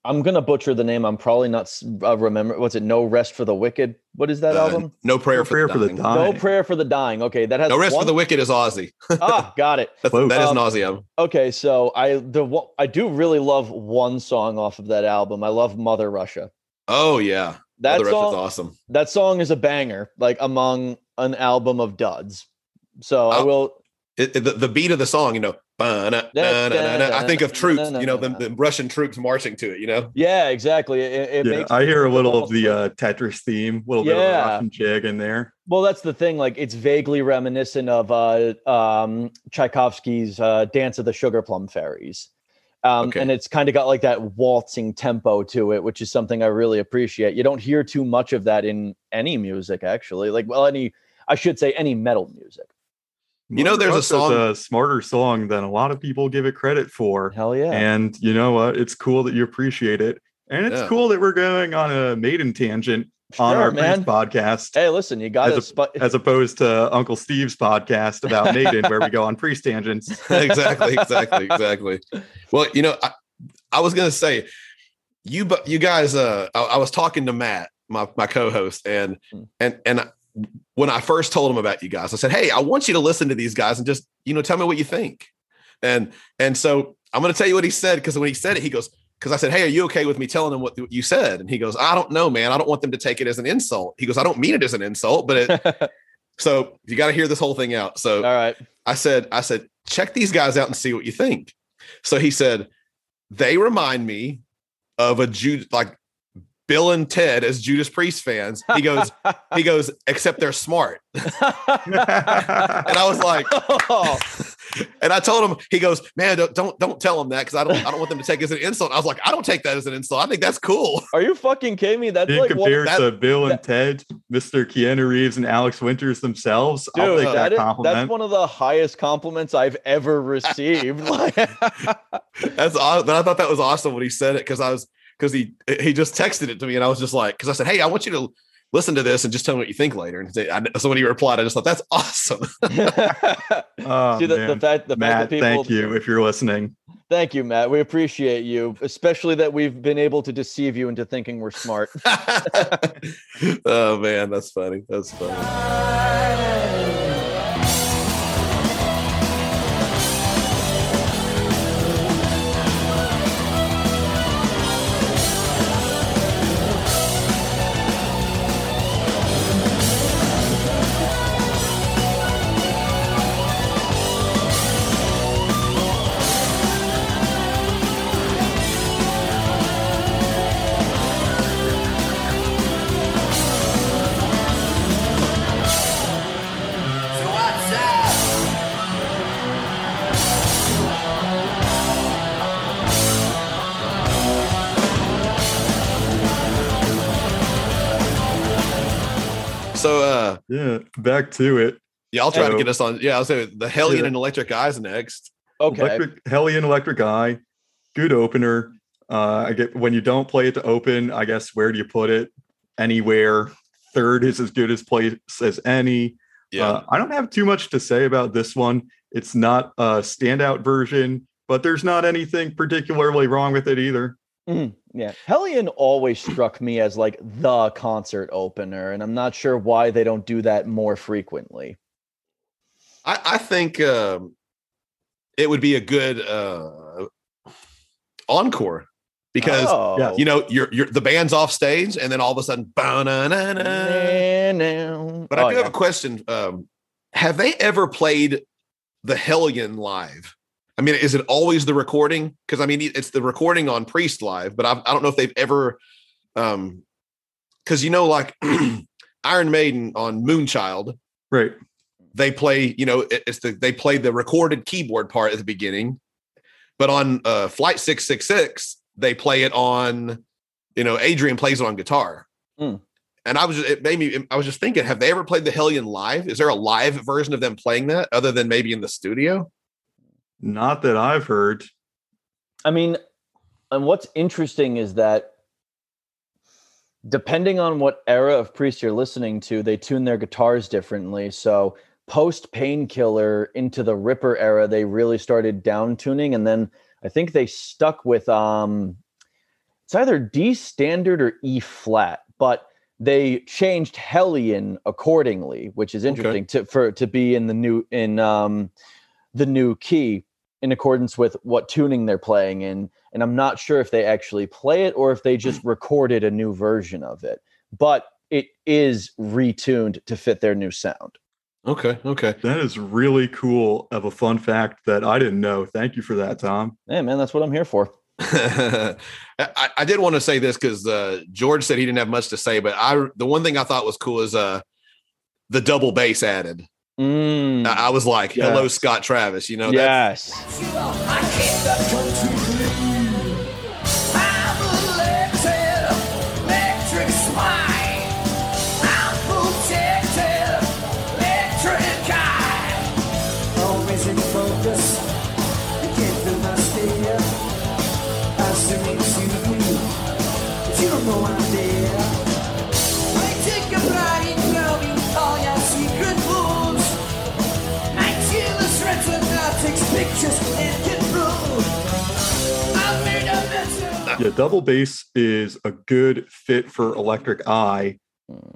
I'm gonna butcher the name. I'm probably not uh, remember. What's it? No rest for the wicked. What is that uh, album? No prayer, no prayer for, the, for the dying. No prayer for the dying. Okay, that has no rest one... for the wicked is Ozzy. ah, got it. That's, that is um, an Ozzy album. Okay, so I the I do really love one song off of that album. I love Mother Russia. Oh yeah, that song, is awesome. That song is a banger, like among an album of duds. So I will. It, it, the, the beat of the song, you know, I think of troops, you know, the, the, Russian troops marching to it, you know? Yeah, exactly. It, it yeah, I hear a little of the uh, Tetris theme, a little yeah. bit of a Russian jig in there. Well, that's the thing. Like, it's vaguely reminiscent of uh, um, Tchaikovsky's uh, Dance of the Sugar Plum Fairies. Um, okay. And it's kind of got like that waltzing tempo to it, which is something I really appreciate. You don't hear too much of that in any music, actually. Like, well, any, I should say, any metal music. You know, there's a song, a smarter song than a lot of people give it credit for. Hell yeah! And you know what? It's cool that you appreciate it, and it's yeah. cool that we're going on a maiden tangent on our man. podcast. Hey, listen, you got as, sp- as opposed to Uncle Steve's podcast about Maiden, where we go on priest tangents. exactly, exactly, exactly. Well, you know, I, I was gonna say, you, but you guys, uh, I, I, was talking to Matt, my my co-host, and hmm. and and when I first told him about you guys, I said, "Hey, I want you to listen to these guys and just you know tell me what you think." And and so I'm going to tell you what he said because when he said it, he goes, because I said, Hey, are you okay with me telling them what you said? And he goes, I don't know, man. I don't want them to take it as an insult. He goes, I don't mean it as an insult, but it, so you got to hear this whole thing out. So all right. I said, I said, check these guys out and see what you think. So he said, they remind me of a Jude like Bill and Ted as Judas Priest fans. He goes, he goes, except they're smart. and I was like, oh. And I told him, he goes, man, don't don't, don't tell him that because I don't I don't want them to take it as an insult. I was like, I don't take that as an insult. I think that's cool. Are you fucking kidding me? That's In like compared one, to that, Bill and that, Ted, Mr. Keanu Reeves and Alex Winters themselves. Dude, I'll take that, that is, compliment. That's one of the highest compliments I've ever received. that's awesome. I thought that was awesome when he said it because I was because he he just texted it to me and I was just like, because I said, hey, I want you to listen to this and just tell me what you think later. And so when he replied, I just thought that's awesome. oh, See, the, the, fact, the Matt, fact that people, thank you if you're listening. Thank you, Matt. We appreciate you, especially that we've been able to deceive you into thinking we're smart. oh man, that's funny. That's funny. Back to it. yeah, I'll try to Oh. get us on. Yeah, I'll say the Hellion Yeah. and Electric Eyes next. Okay. Electric Hellion Electric Eye, good opener. Uh, I get when you don't play it to open, I guess where do you put it? Anywhere. Third is as good as place as any. Yeah. Uh, I don't have too much to say about this one. It's not a standout version, but there's not anything particularly wrong with it either. Mhm, Yeah. Hellion always struck me as like the concert opener, and I'm not sure why they don't do that more frequently. I, I think um, it would be a good uh, encore because oh. you know you're you're the band's off stage and then all of a sudden ba-na-na-na. But I oh, do yeah. have a question um, have they ever played the Hellion live I mean is it always the recording because I mean it's the recording on Priest live but I, I don't know if they've ever um because you know like Iron Maiden on Moonchild Right. they play you know it's the they play the recorded keyboard part at the beginning but on uh flight 666 they play it on you know adrian plays it on guitar Hmm. and i was just, it made me i was just thinking have they ever played the hellion live is there a live version of them playing that other than maybe in the studio Not that I've heard. I mean, and what's interesting is that depending on what era of priest you're listening to, they tune their guitars differently. So post painkiller into the Ripper era, they really started down tuning, and then I think they stuck with um, it's either D standard or E flat, but they changed Hellion accordingly, which is interesting to for to be in the new in um the new key in accordance with what tuning they're playing in. And I'm not sure if they actually play it or if they just recorded a new version of it. But it is retuned to fit their new sound. okay okay That is really cool of a fun fact that I didn't know. Thank you for that, Tom. Hey man, that's what I'm here for. I, I did want to say this because uh, George said he didn't have much to say, but I the one thing I thought was cool is uh the double bass added. Mm, I I was like, "Hello, Yes. Scott Travis." You know, that's, yes. Yeah, double bass is a good fit for Electric Eye,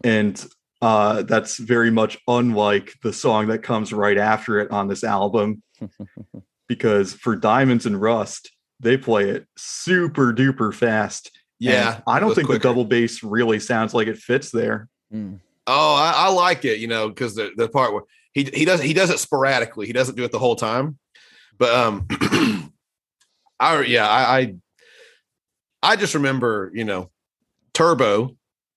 and uh, that's very much unlike the song that comes right after it on this album. because for Diamonds and Rust, they play it super duper fast. yeah. I don't think quicker. the double bass really sounds like it fits there. Mm. Oh, I, I like it, you know, because the, the part where he he does he does it sporadically. He doesn't do it the whole time. But um I yeah, I I, I just remember, you know, Turbo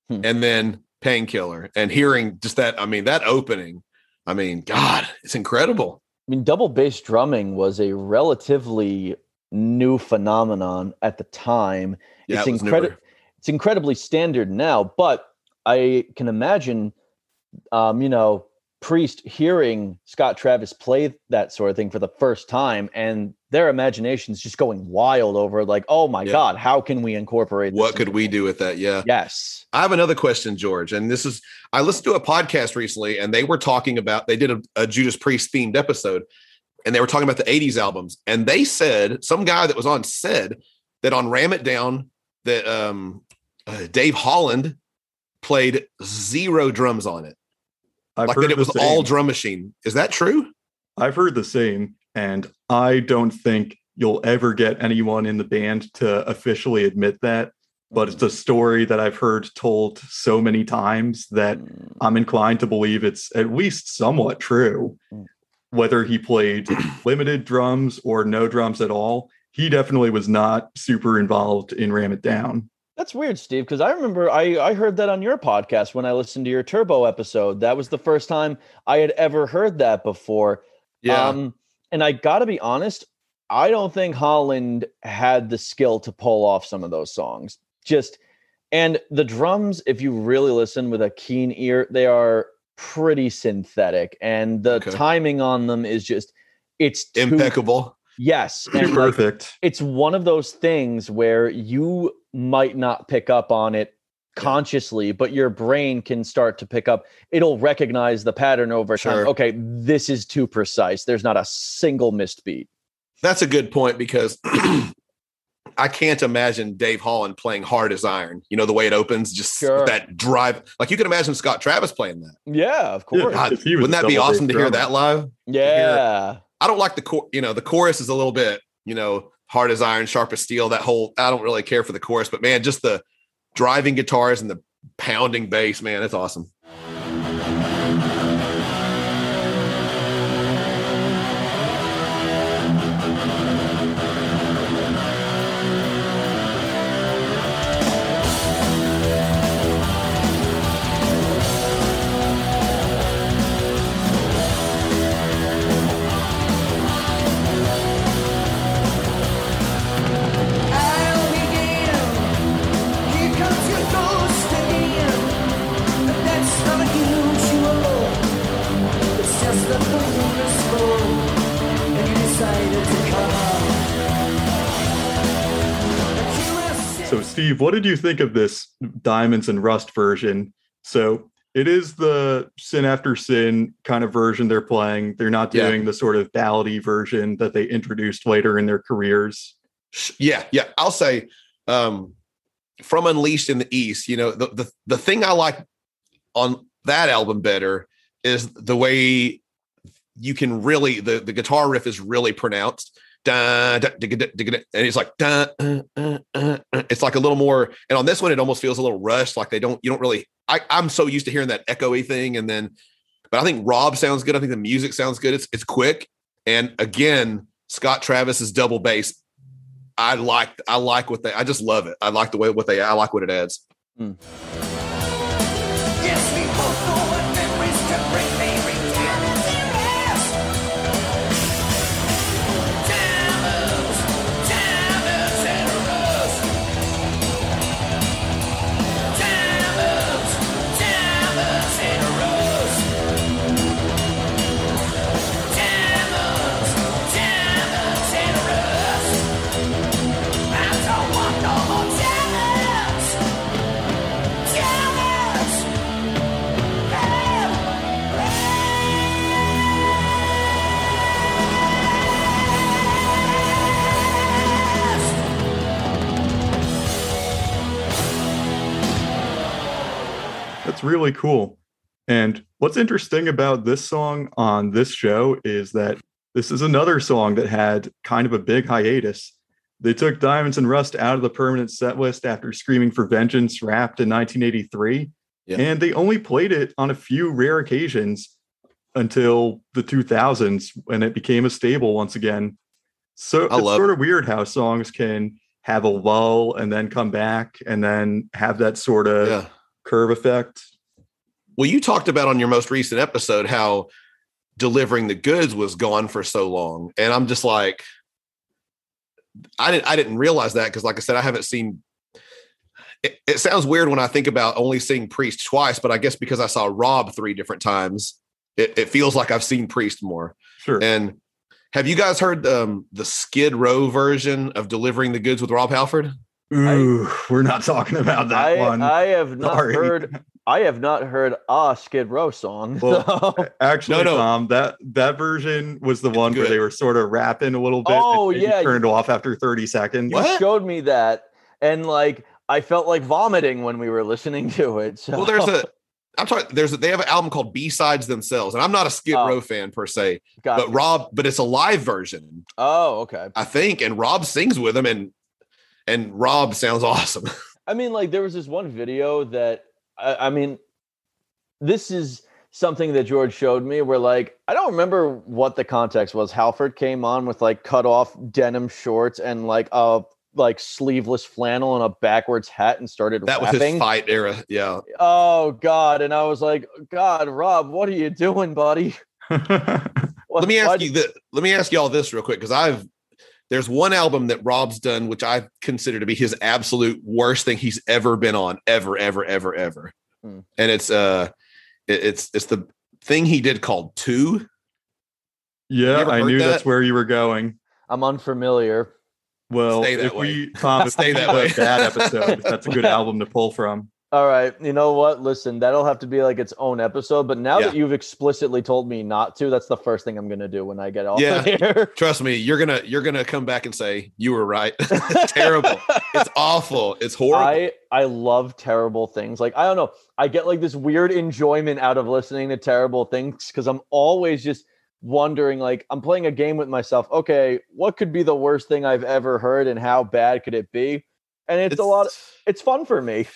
Hmm. and then Painkiller and hearing just that, I mean, that opening, I mean, God, it's incredible. I mean, double bass drumming was a relatively new phenomenon at the time. Yeah, it's it incredible. It's incredibly standard now, but I can imagine, um, you know, Priest hearing Scott Travis play that sort of thing for the first time, and their imaginations just going wild over, like, oh my Yeah. god, how can we incorporate? This What could we do with that? Yeah. Yes. I have another question, George. And this is I listened to a podcast recently and they were talking about they did a, a Judas Priest themed episode. and they were talking about the 80s albums. And they said, some guy that was on said that on Ram It Down, that um, uh, Dave Holland played zero drums on it. I've like that it was all drum machine. Is that true? I've heard the same, and I don't think you'll ever get anyone in the band to officially admit that. But it's a story that I've heard told so many times that Mm. I'm inclined to believe it's at least somewhat true. Mm. Whether he played limited drums or no drums at all, he definitely was not super involved in Ram It Down. That's weird, Steve, because I remember I, I heard that on your podcast when I listened to your Turbo episode. That was the first time I had ever heard that before. Um, and I got to be honest, I don't think Holland had the skill to pull off some of those songs. Just and the drums, if you really listen with a keen ear, they are pretty synthetic, and the Okay. timing on them is just it's too, impeccable. Yes, and like, Perfect. it's one of those things where you might not pick up on it consciously, but your brain can start to pick up. It'll recognize the pattern over time. Sure. Okay, this is too precise. There's not a single missed beat. That's a good point because I can't imagine Dave Holland playing hard as iron. You know, the way it opens, just Sure. that drive. Like you can imagine Scott Travis playing that. Yeah, of Yeah. course. God, if he was wouldn't that be awesome to hear that live? Yeah. I don't like the chor- you know, the chorus is a little bit, you know, hard as iron, sharp as steel. That whole I don't really care for the chorus, but man, just the driving guitars and the pounding bass, man, that's awesome. So, Steve, what did you think of this Diamonds and Rust version? So, it is the Sin After Sin kind of version they're playing. They're not Yeah. doing the sort of ballady version that they introduced later in their careers. Yeah, yeah. I'll say um from Unleashed in the East, you know, the the, the thing I like on that album better is the way you can really the, the guitar riff is really pronounced. Da, da, da, and it's like da, uh, uh, uh, uh. it's like a little more and on this one it almost feels a little rushed like they don't you don't really I, I'm so used to hearing that echoey thing and then but I think Rob sounds good I think the music sounds good it's it's quick and again Scott Travis's double bass I like I like what they I just love it. I like the way what they I like what it adds. Yes, really cool. And what's interesting about this song on this show is that this is another song that had kind of a big hiatus. They took Diamonds and Rust out of the permanent set list after Screaming for Vengeance wrapped in 1983. Yeah. And they only played it on a few rare occasions until the 2000s when it became a staple once again. So I it's sort of weird how songs can have a lull and then come back and then have that sort of Yeah. curve effect. Well, you talked about on your most recent episode how delivering the goods was gone for so long. And I'm just like, I didn't I didn't realize that because like I said, I haven't seen it, it sounds weird when I think about only seeing Priest twice, but I guess because I saw Rob three different times, it, it feels like I've seen Priest more. Sure. And have you guys heard um, the Skid Row version of delivering the goods with Rob Halford? Ooh, we're not talking about that I, one. I have not Sorry. heard I have not heard a Skid Row song. Well, so- Actually, No, no. Tom, that that version was the one where they were sort of rapping a little bit. Oh, and yeah. turned off after 30 seconds. you What? showed me that, and like I felt like vomiting when we were listening to it. So Well, there's a. I'm talking. There's a, they have an album called B Sides Themselves, and I'm not a Skid Oh. Row fan per se, Got but you. Rob, but it's a live version, Oh, okay. I think, and Rob sings with him, and and Rob sounds awesome. I mean, like there was this one video that I, I mean, this is something that George showed me where like I don't remember what the context was. Halford came on with like cut off denim shorts and like a like sleeveless flannel and a backwards hat and started that was rapping. his fight era. Yeah, Oh God! And I was like, God, Rob, what are you doing, buddy? let me ask you this. Let me ask you all this real quick because I've there's one album that Rob's done which I consider to be his absolute worst thing he's ever been on, ever, ever, ever, ever, Hmm. and it's uh, it- it's it's the thing he did called Two. yeah, I knew that? that's where you were going. I'm unfamiliar. Well, Stay that if way. we Tom, if Stay we that do a way. bad episode, that's a good album to pull from. All right, you know what? Listen, that'll have to be like its own episode. But now Yeah. that you've explicitly told me not to, that's the first thing I'm gonna do when I get off Yeah. of here. Trust me, you're gonna you're gonna come back and say you were right. Terrible. It's awful. It's horrible. I I love terrible things. Like I don't know, I get like this weird enjoyment out of listening to terrible things because I'm always just wondering. Like I'm playing a game with myself. Okay, what could be the worst thing I've ever heard, and how bad could it be? And it's, a lot. It's fun for me.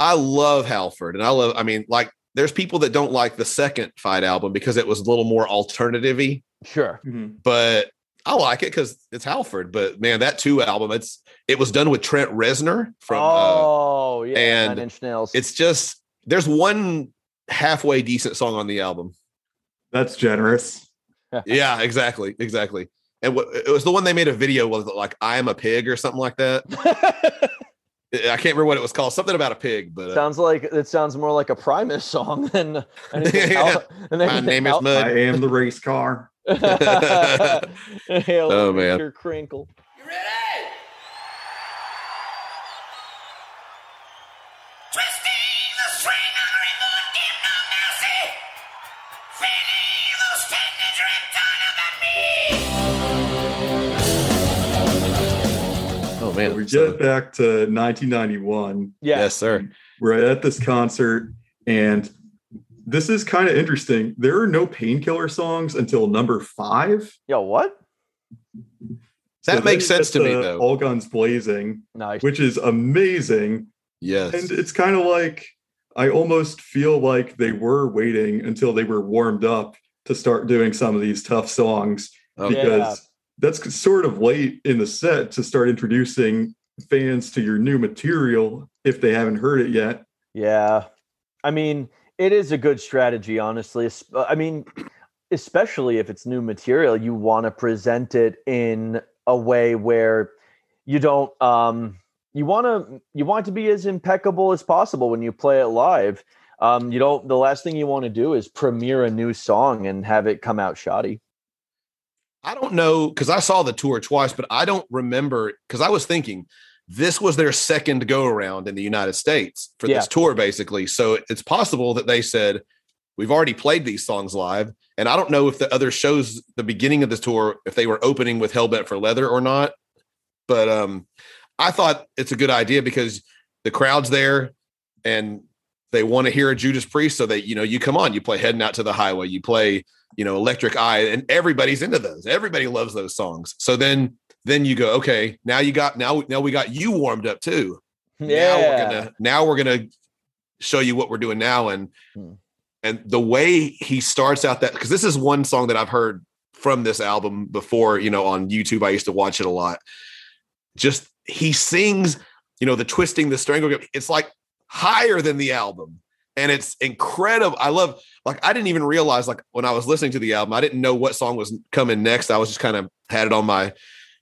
I love Halford, and I love. I mean, like, there's people that don't like the second Fight album because it was a little more alternative-y, Sure. but I like it because it's Halford. But man, that two album, it's it was done with Trent Reznor from. Uh, oh yeah, and Nine Inch Nails. it's just there's one halfway decent song on the album. That's generous. yeah, exactly, exactly. And wh- it was the one they made a video with, like "I am a pig" or something like that. I can't remember what it was called. Something about a pig, but uh, sounds like it sounds more like a Primus song than anything Yeah. else. than my anything name is. Mud. I am the race car. Hail Oh, man. Mr. Krinkle. You ready? Out of me. Oh man, We so- get back to 1991. Yeah. yes, sir. We're at this concert, and this is kind of interesting. There are no painkiller songs until number five. Yo, what? That So makes sense to me though. All Guns Blazing, Nice. which is amazing. Yes. And it's kind of like I almost feel like they were waiting until they were warmed up to start doing some of these tough songs oh. Okay. Yeah. because that's sort of late in the set to start introducing fans to your new material if they haven't heard it yet. Yeah. I mean, it is a good strategy, honestly. Uh, I mean, especially if it's new material, you want to present it in a way where you don't um you want to you want to be as impeccable as possible when you play it live. Um, you don't the last thing you want to do is premiere a new song and have it come out shoddy. I don't know because I saw the tour twice, but I don't remember because I was thinking this was their second go around in the United States for Yeah. this tour, basically. So it's possible that they said, We've already played these songs live. And I don't know if the other shows, the beginning of this tour, if they were opening with Hellbent for Leather or not. But um, I thought it's a good idea because the crowd's there and they want to hear a Judas Priest. So that, you know, you come on, you play Heading Out to the Highway, you play you know, Electric Eye, and everybody's into those. Everybody loves those songs. So then, then you go, okay, now you got now now we got you warmed up too. Now we're gonna now we're gonna show you what we're doing now, and Hmm. and the way he starts out that because this is one song that I've heard from this album before. You know, on YouTube, I used to watch it a lot. Just he sings, you know, the twisting, the strangle. It's like higher than the album and it's incredible. I love like I didn't even realize like when I was listening to the album, I didn't know what song was coming next. I was just kind of had it on my,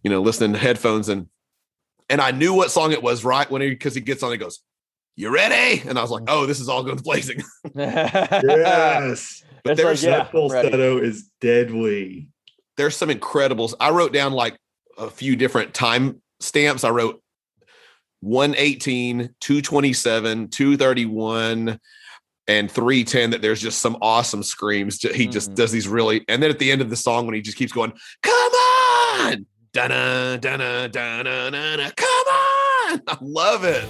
you know, listening to headphones and and I knew what song it was right when he because he gets on, he goes, "You ready?" And I was like, "Oh, this is all guns blazing." Yes. But It's like, there's yeah, that I'm falsetto is deadly. there's some incredibles. I wrote down like a few different time stamps. I wrote 118, 227, 231. And 310 that there's just some awesome screams. He just Mhm. does these really, and then at the end of the song when he just keeps going, "Come on, da-na, da-na, da-na, da-na, come on!" I love it.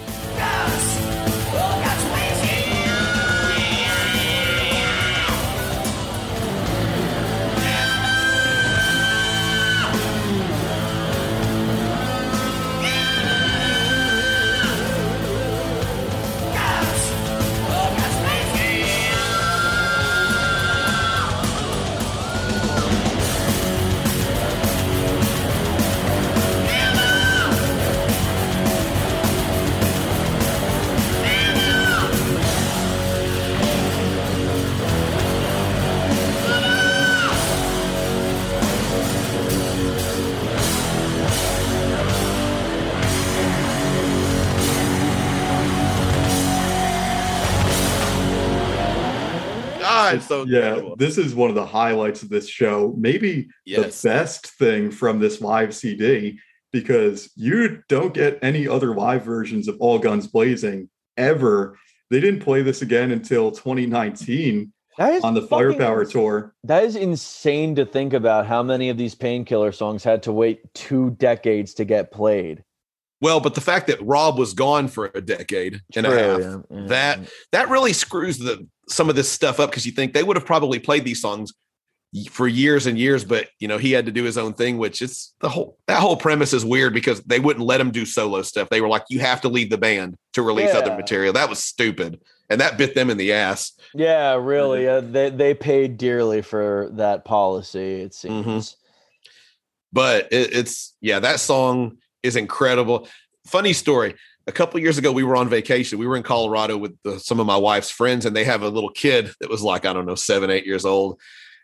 God, it's so yeah, incredible. this is one of the highlights of this show. Maybe Yes. the best thing from this live CD because you don't get any other live versions of All Guns Blazing ever. They didn't play this again until 2019 That is on the fucking Firepower tour. That is insane to think about how many of these painkiller songs had to wait two decades to get played. Well, but the fact that Rob was gone for a decade and a half, yeah, yeah, that yeah. that really screws the some of this stuff up because you think they would have probably played these songs for years and years, but you know he had to do his own thing, which is the whole that whole premise is weird because they wouldn't let him do solo stuff. They were like, you have to leave the band to release other material. That was stupid, and that bit them in the ass. Yeah, really. Uh, they they paid dearly for that policy. It Mhm. seems. but it, it's yeah that song is incredible. Funny story a couple years ago we were on vacation. We were in colorado with the, some of my wife's friends and they have a little kid that was like i don't know seven eight years old.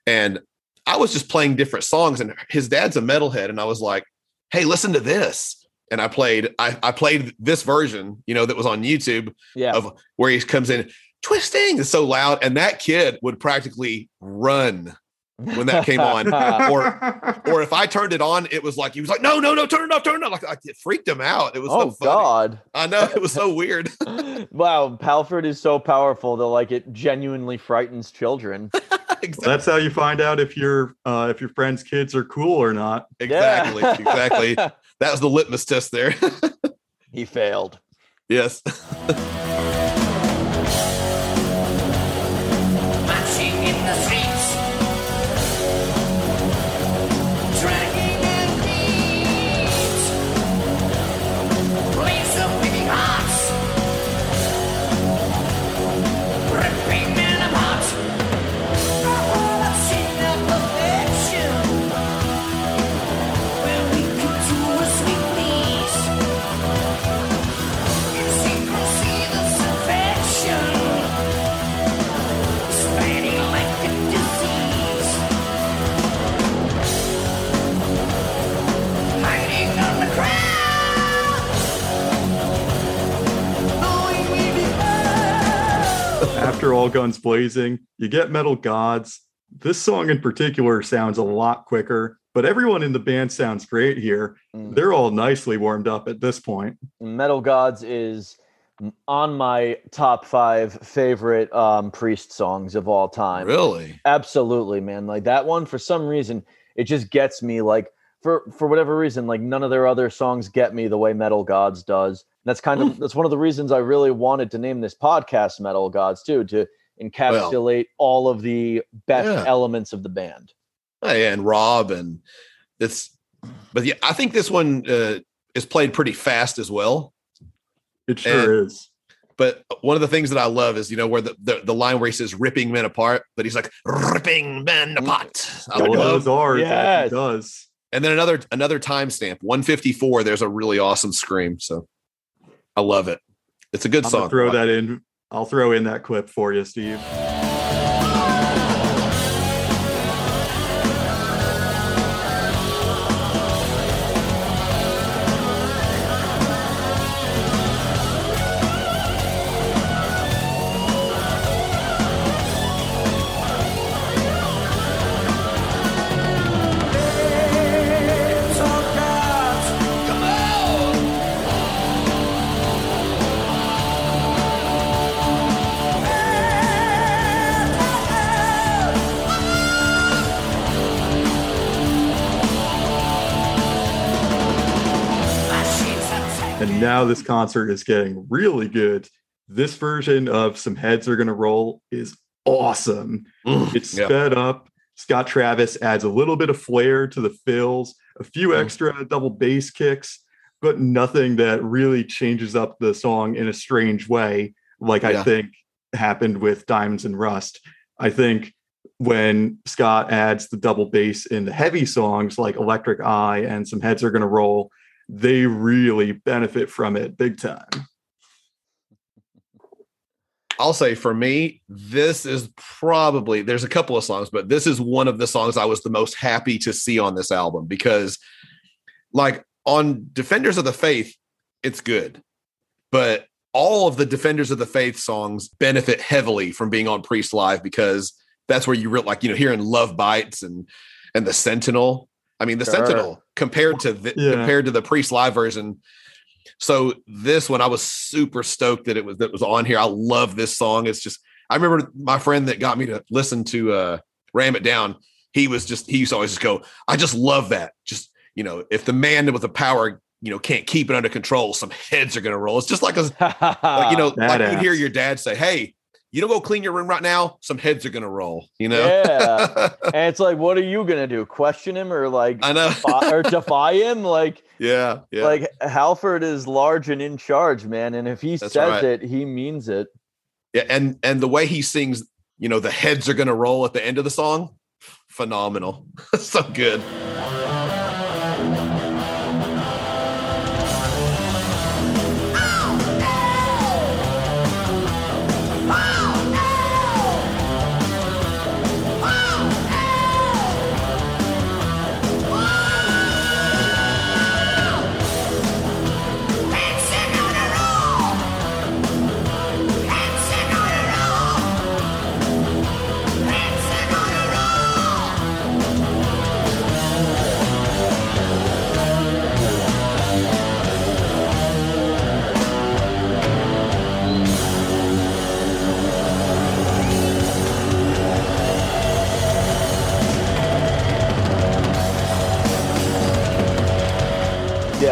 And i was just playing different songs and his dad's a metalhead and i was like hey listen to this. And i played i, I played this version you know that was on youtube Yeah. of where he comes in twisting it's so loud and that kid would practically run when that came on or or if I turned it on, it was like he was like, no, no, no, turn it off, turn it off. Like, like it freaked him out. It was oh so. God. I know it was so weird. wow, Halford is so powerful that like it genuinely frightens children. exactly. That's how you find out if your uh, if your friends' kids are cool or not. Exactly. Yeah. exactly. That was the litmus test there. he failed. yes. Marching in the streets, After All Guns Blazing, you get Metal Gods. This song in particular sounds a lot quicker, but everyone in the band sounds great here. Mm. They're all nicely warmed up at this point. Metal Gods is on my top five favorite um, priest songs of all time. Really? Absolutely, man. Like that one, for some reason, it just gets me. Like for for whatever reason, like none of their other songs get me the way Metal Gods does. That's kind of that's one of the reasons I really wanted to name this podcast Metal Gods too, to encapsulate all of the best Yeah. elements of the band. Hey, and Rob and it's but yeah, I think this one uh, is played pretty fast as well. It sure And- is. But one of the things that I love is, you know, where the, the, the line where he says ripping men apart, but he's like ripping men apart. I All love those are that Yes. he does. And then another another timestamp, 154. There's a really awesome scream. So I love it. It's a good I'm song. throw that in. I'll throw in that clip for you, Steve. And now this concert is getting really good. This version of Some Heads Are Gonna Roll is awesome. Mm, It's yeah. sped up. Scott Travis adds a little bit of flair to the fills, a few Mm. extra double bass kicks, but nothing that really changes up the song in a strange way, like I think happened with Diamonds and Rust. I think when Scott adds the double bass in the heavy songs like Electric Eye and Some Heads Are Gonna Roll, they really benefit from it big time. I'll say for me, this is probably there's a couple of songs, but this is one of the songs I was the most happy to see on this album because, like on Defenders of the Faith, it's good, but all of the Defenders of the Faith songs benefit heavily from being on Priest Live because that's where you really like you know hearing Love Bites and and the Sentinel. I mean, the Sure. Sentinel compared to the, Yeah. compared to the Priest Live version. So this one, I was super stoked that it was that was on here. I love this song. It's just I remember my friend that got me to listen to uh Ram It Down. He was just he used to always just go, I just love that. Just you know, if the man with the power, you know, can't keep it under control, some heads are gonna roll. It's just like a like you know, like you'd hear your dad say, Hey, you don't go clean your room right now, some heads are gonna roll, you know? Yeah. and it's like, what are you gonna do? Question him or like I know. defy, or defy him? Like, yeah, yeah. like Halford is large and in charge, man. And if he That's says right. it, he means it. Yeah, and and the way he sings, you know, the heads are gonna roll at the end of the song, phenomenal. so good.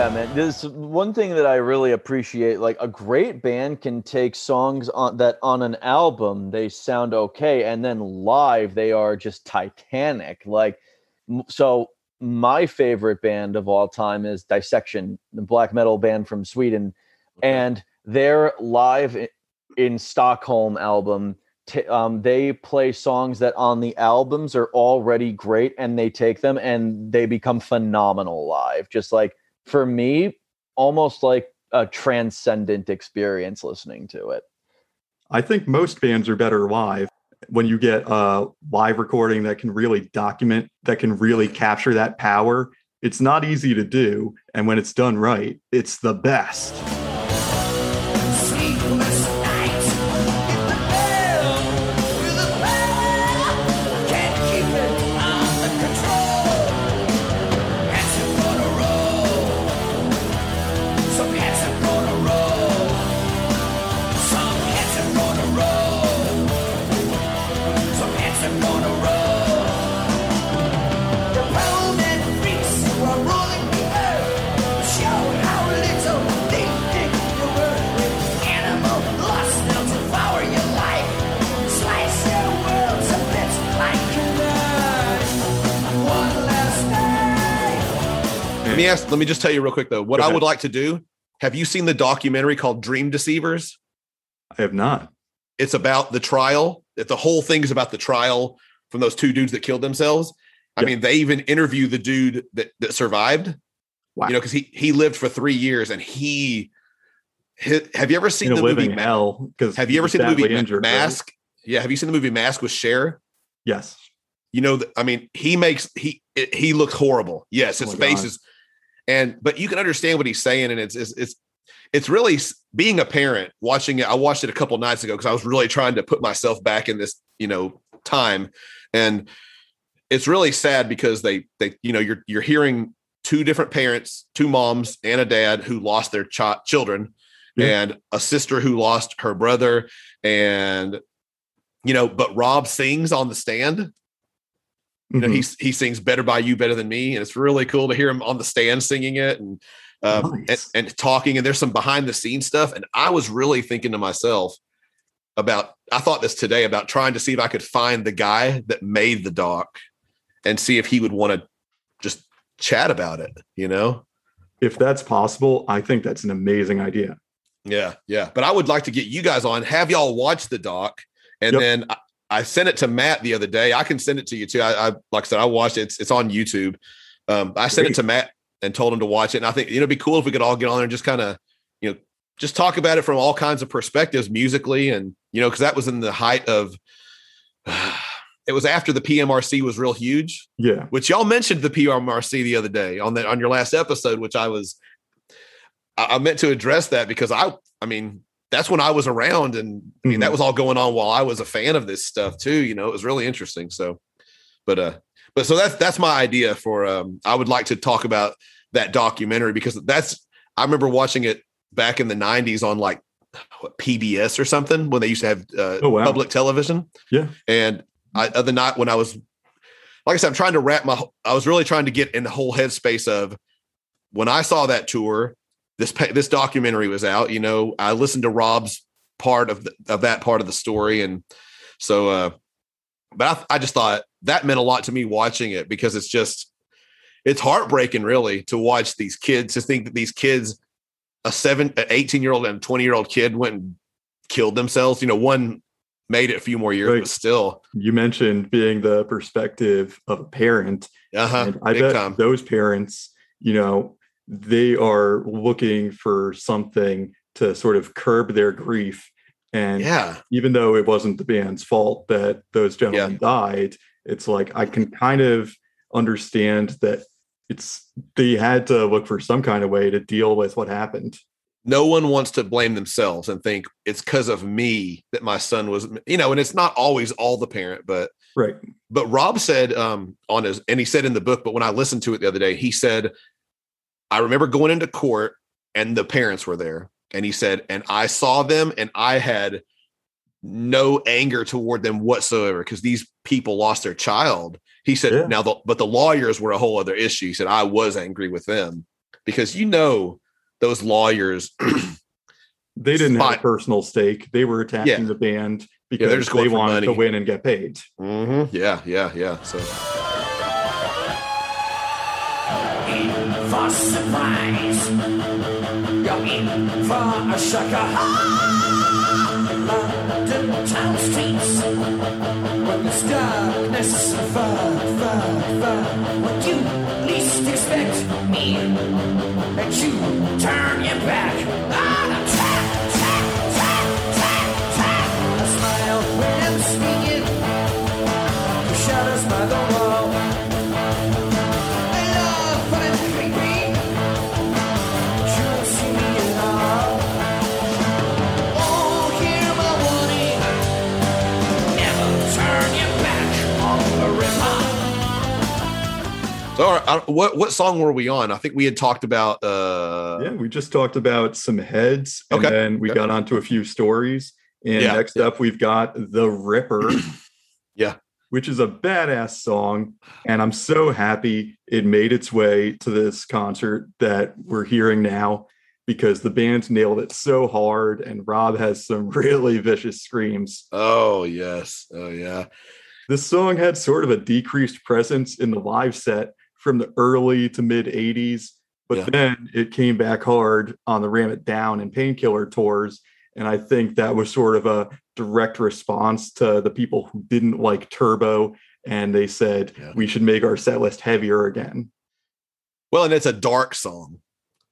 Yeah, man. There's one thing that I really appreciate. Like a great band can take songs on that on an album they sound okay, and then live they are just titanic. Like, so my favorite band of all time is Dissection, the black metal band from Sweden, and their live in Stockholm album. T- um, they play songs that on the albums are already great, and they take them and they become phenomenal live. Just like for me almost like a transcendent experience listening to it. I think most bands are better live when you get a live recording that can really document, that can really capture that power. It's not easy to do. And when it's done right, it's the best. Let me ask, let me just tell you real quick though. What I would like to do, have you seen the documentary called Dream Deceivers? I have not. It's about the trial. That the whole thing is about the trial from those two dudes that killed themselves. I Yeah. mean, they even interview the dude that, that survived. Wow. You know, because he he lived for three years and he, hi- have you ever seen In a the movie? Ma- hell. Because Have you ever seen the movie Ma- injured, right? Mask? Yeah, have you seen the movie Mask with Cher? Yes. you know i mean he makes he he looks horrible yes Oh his my face God. is and but you can understand what he's saying and it's it's it's, it's really being a parent watching it i watched it a couple nights ago because i was really trying to put myself back in this you know time. And it's really sad because they they you know you're you're hearing two different parents two moms and a dad who lost their ch- children Yeah. and a sister who lost her brother. And you know but rob sings on the stand you know, Mhm. he he sings "Better by You, Better Than Me," and it's really cool to hear him on the stand singing it. And um, and, Nice. and talking. And there's some behind the scenes stuff. And I was really thinking to myself about, I thought this today about trying to see if I could find the guy that made the doc and see if he would want to just chat about it, you know? If that's possible, I think that's an amazing idea. Yeah, yeah. But I would like to get you guys on, have y'all watch the doc, and Yep. then I, sent it to Matt the other day. I can send it to you too. I, I like I said, I watched it. It's, it's on YouTube. Um, I sent it to Matt and told him to watch it. And I think you know, it'd be cool if we could all get on there and just kind of, you know, just talk about it from all kinds of perspectives musically, and you know, because that was in the height of. It was after the PMRC was real huge, Yeah. which y'all mentioned the PMRC the other day on that on your last episode, which I was I, I meant to address that because I I mean that's when I was around and I mean Mhm. that was all going on while I was a fan of this stuff too. You know, it was really interesting. So, but uh, but so that's that's my idea for um. I would like to talk about that documentary because that's I remember watching it back in the '90s on like what, PBS or something when they used to have uh, Oh, wow. public television. Yeah. and I other night when I was like I said, I'm trying to wrap my. I was really trying to get in the whole headspace of when I saw that tour. This this documentary was out. You know, I listened to Rob's part of the, of that part of the story, and so. uh But I, I just thought that meant a lot to me watching it because it's just it's heartbreaking, really, to watch these kids to think that these kids, a seven, an 18 year old and 20 year old kid went and killed themselves. You know, one made it a few more years, Right. but still, You mentioned being the perspective of a parent. uh huh, And I big bet time. those parents, you know, they are looking for something to sort of curb their grief. And Yeah, even though it wasn't the band's fault that those gentlemen died, it's like I can kind of understand that it's they had to look for some kind of way to deal with what happened. no one wants to blame themselves and think it's because of me that my son was, you know, and it's not always all the parent, but Right. but Rob said um on his and he said in the book, but when I listened to it the other day, he said, I remember going into court and the parents were there. And he said, and I saw them and I had no anger toward them whatsoever because these people lost their child. He said, Yeah. now the but the lawyers were a whole other issue. He said, I was angry with them because you know those lawyers They didn't have a personal stake. They were attacking Yeah. the band because going they wanted to win and get paid. Mm-hmm. Yeah, yeah, yeah. So surprise. You're in for a shocker. London town streets. When there's darkness and far, far, far. When you least expect me. And you turn your back. Ah, So, all right, what what song were we on? I think we had talked about. uh yeah, we just talked about some heads, and Okay. then we Okay. got onto a few stories. And Yeah, next yeah. up, we've got "The Ripper," Yeah. which is a badass song, and I'm so happy it made its way to this concert that we're hearing now because the band nailed it so hard, and Rob has some really vicious screams. Oh yes, oh yeah, This song had sort of a decreased presence in the live set from the early to mid 80s, but Yeah. then it came back hard on the Ram It Down and Painkiller tours. And I think that was sort of a direct response to the people who didn't like Turbo. And they said, Yeah. we should make our set list heavier again. Well, and it's a dark song.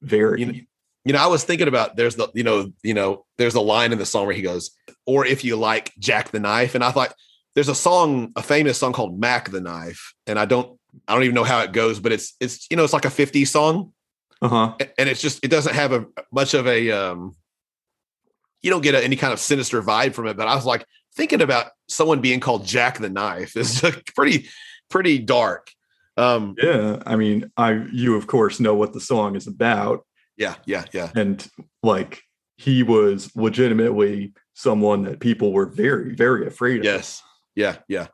Very. You know, you know, I was thinking about there's the you know you know there's a line in the song where he goes, or if you like Jack the Knife, and I thought there's a song, a famous song called Mac the Knife, and I don't I don't even know how it goes, but it's it's you know it's like a 50s song, uh huh. and it's just it doesn't have a much of a um you don't get a, any kind of sinister vibe from it but i was like thinking about someone being called jack the knife is pretty pretty dark um Yeah. I mean, I, you of course know what the song is about. yeah yeah yeah and like he was legitimately someone that people were very very afraid of yes yeah yeah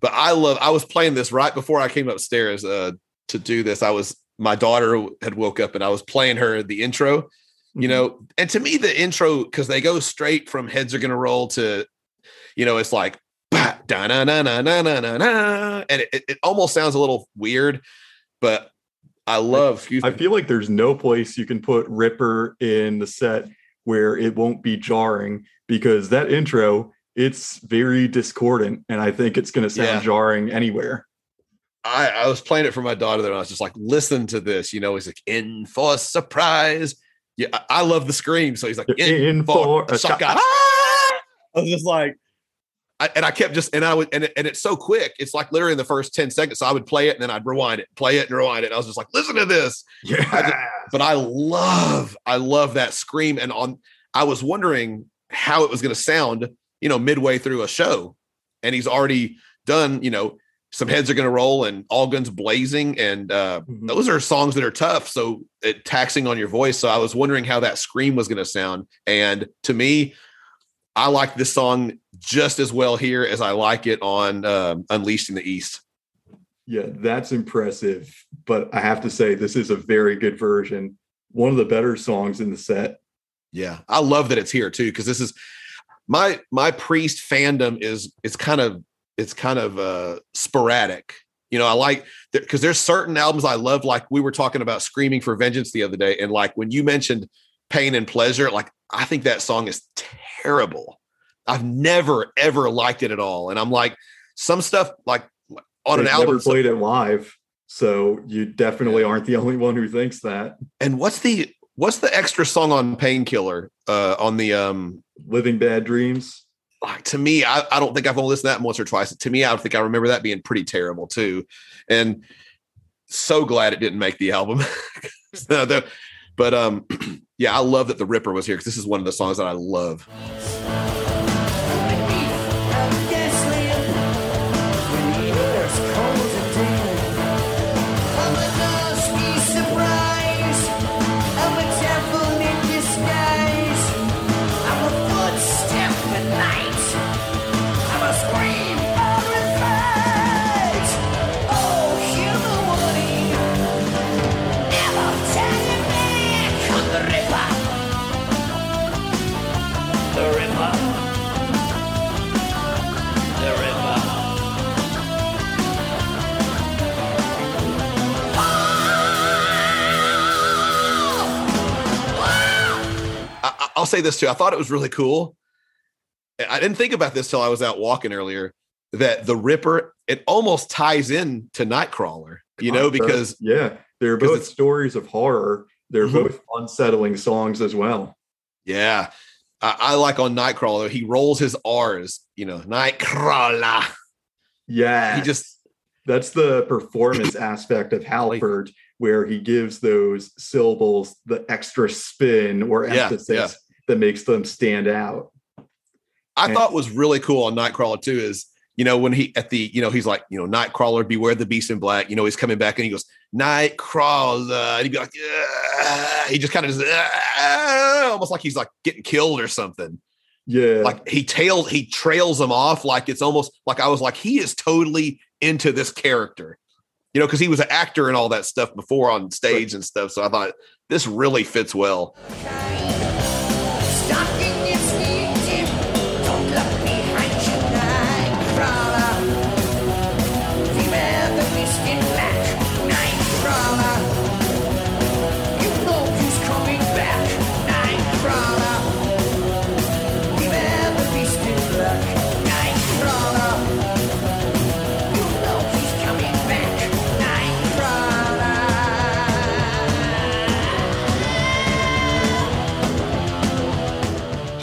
but i love i was playing this right before i came upstairs uh to do this i was my daughter had woke up and I was playing her the intro, you Mhm. know, and to me the intro because they go straight from heads are gonna roll to, you know, it's like da na na na na na na na, and it, it almost sounds a little weird, but I love. Excuse I feel like there's no place you can put Ripper in the set where it won't be jarring because that intro it's very discordant and I think it's going to sound Yeah. jarring anywhere. I, I was playing it for my daughter there, and I was just like, listen to this. You know, he's like, in for a surprise. Yeah, I, I love the scream. So he's like, in, in for for a shot. Ah! I was just like, I, and I kept just, and I would, and, it, and it's so quick. It's like literally in the first 10 seconds. So I would play it and then I'd rewind it, play it and rewind it. I was just like, listen to this. Yeah. But I love, I love that scream. And on, I was wondering how it was going to sound, you know, midway through a show. And he's already done, you know, some heads are going to roll and all guns blazing. And uh, Mhm. those are songs that are tough. So it taxing on your voice. So I was wondering how that scream was going to sound. And to me, I like this song just as well here as I like it on um, Unleashed in the East. Yeah, that's impressive. But I have to say, this is a very good version. One of the better songs in the set. Yeah, I love that it's here too because this is my my priest fandom is it's kind of it's kind of uh sporadic. You know, I like because there's certain albums I love. Like we were talking about "Screaming for Vengeance" the other day, and like when you mentioned "Pain and Pleasure," like I think that song is terrible. I've never ever liked it at all, and I'm like some stuff like on an They've album. never played it live. So you definitely aren't the only one who thinks that. and what's the what's the extra song on Painkiller uh, on the um Living Bad Dreams. like to me, I, I don't think I've only listened to that once or twice. To me, I don't think I remember that being pretty terrible too. And so glad it didn't make the album. But um, yeah, I love that the Ripper was here because this is one of the songs that I love. Say this too. I thought it was really cool. I didn't think about this till I was out walking earlier. That the Ripper it almost ties in to Nightcrawler, you know, because yeah, they're both stories of horror. They're Mhm. both unsettling songs as well. yeah, I, I like on Nightcrawler he rolls his R's, you know, Nightcrawler. Yeah, He just that's the performance aspect of Halford, where he gives those syllables the extra spin or Yeah, emphasis yeah. That makes them stand out. I And- thought was really cool on Nightcrawler too is you know when he at the you know he's like you know Nightcrawler beware the beast in black. You know he's coming back and he goes Nightcrawler. And he'd be like "Ah," he just kind of just "Ah," almost like he's like getting killed or something. Yeah, like he tails he trails him off like it's almost like I was like he is totally into this character. You know because he was an actor and all that stuff before on stage and stuff. So I thought this really fits well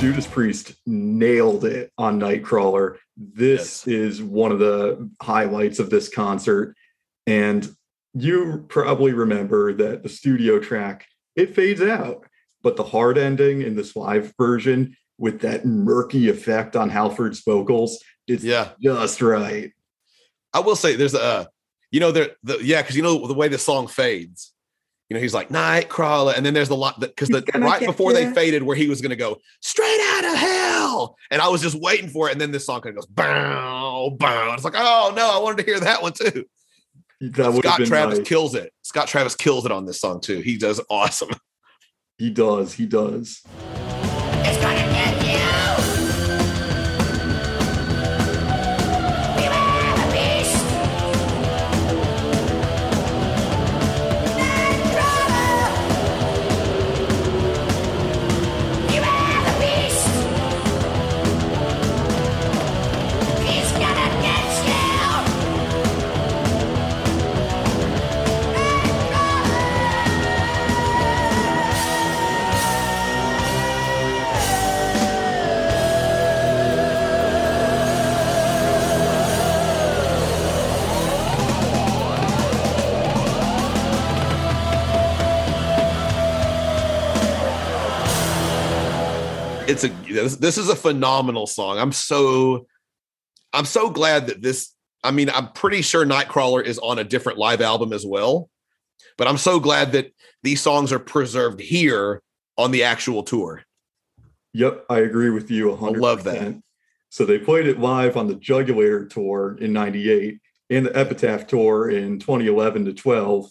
Judas Priest nailed it on Nightcrawler. This is one of the highlights of this concert. And you probably remember that the studio track, it fades out, but the hard ending in this live version with that murky effect on Halford's vocals, it's yeah just right. I will say there's a, you know, there, the, yeah, because you know the way the song fades. You know, he's like Nightcrawler, and then there's the lot because the right get before they faded, where he was going to go straight out of hell, and I was just waiting for it, and then this song kind of goes bow bow. It's like, oh no, I wanted to hear that one too. That Scott Travis nice. kills it. Scott Travis kills it on this song too. He does awesome. He does. He does. It's a this, is a phenomenal song. I'm so I'm so glad that this I mean, I'm pretty sure Nightcrawler is on a different live album as well. But I'm so glad that these songs are preserved here on the actual tour. Yep, I agree with you 100%. love that. So they played it live on the Jugulator tour in 98 and the Epitaph tour in 2011 to 12.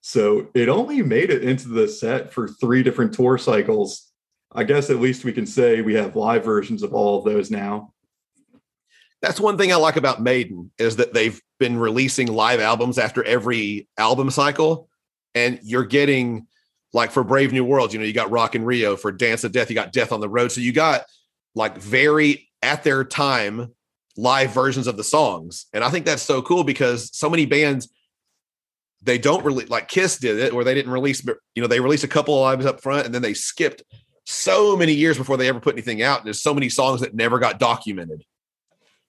So it only made it into the set for three different tour cycles. I guess at least we can say we have live versions of all of those now. That's one thing I like about Maiden is that they've been releasing live albums after every album cycle, and you're getting like for Brave New World, you know, you got Rock in Rio for Dance of Death, you got Death on the Road, so you got like very at their time live versions of the songs, and I think that's so cool because so many bands they don't really like Kiss did it, where they didn't release, you know, they released a couple of lives up front, and then they skipped so many years before they ever put anything out. And there's so many songs that never got documented.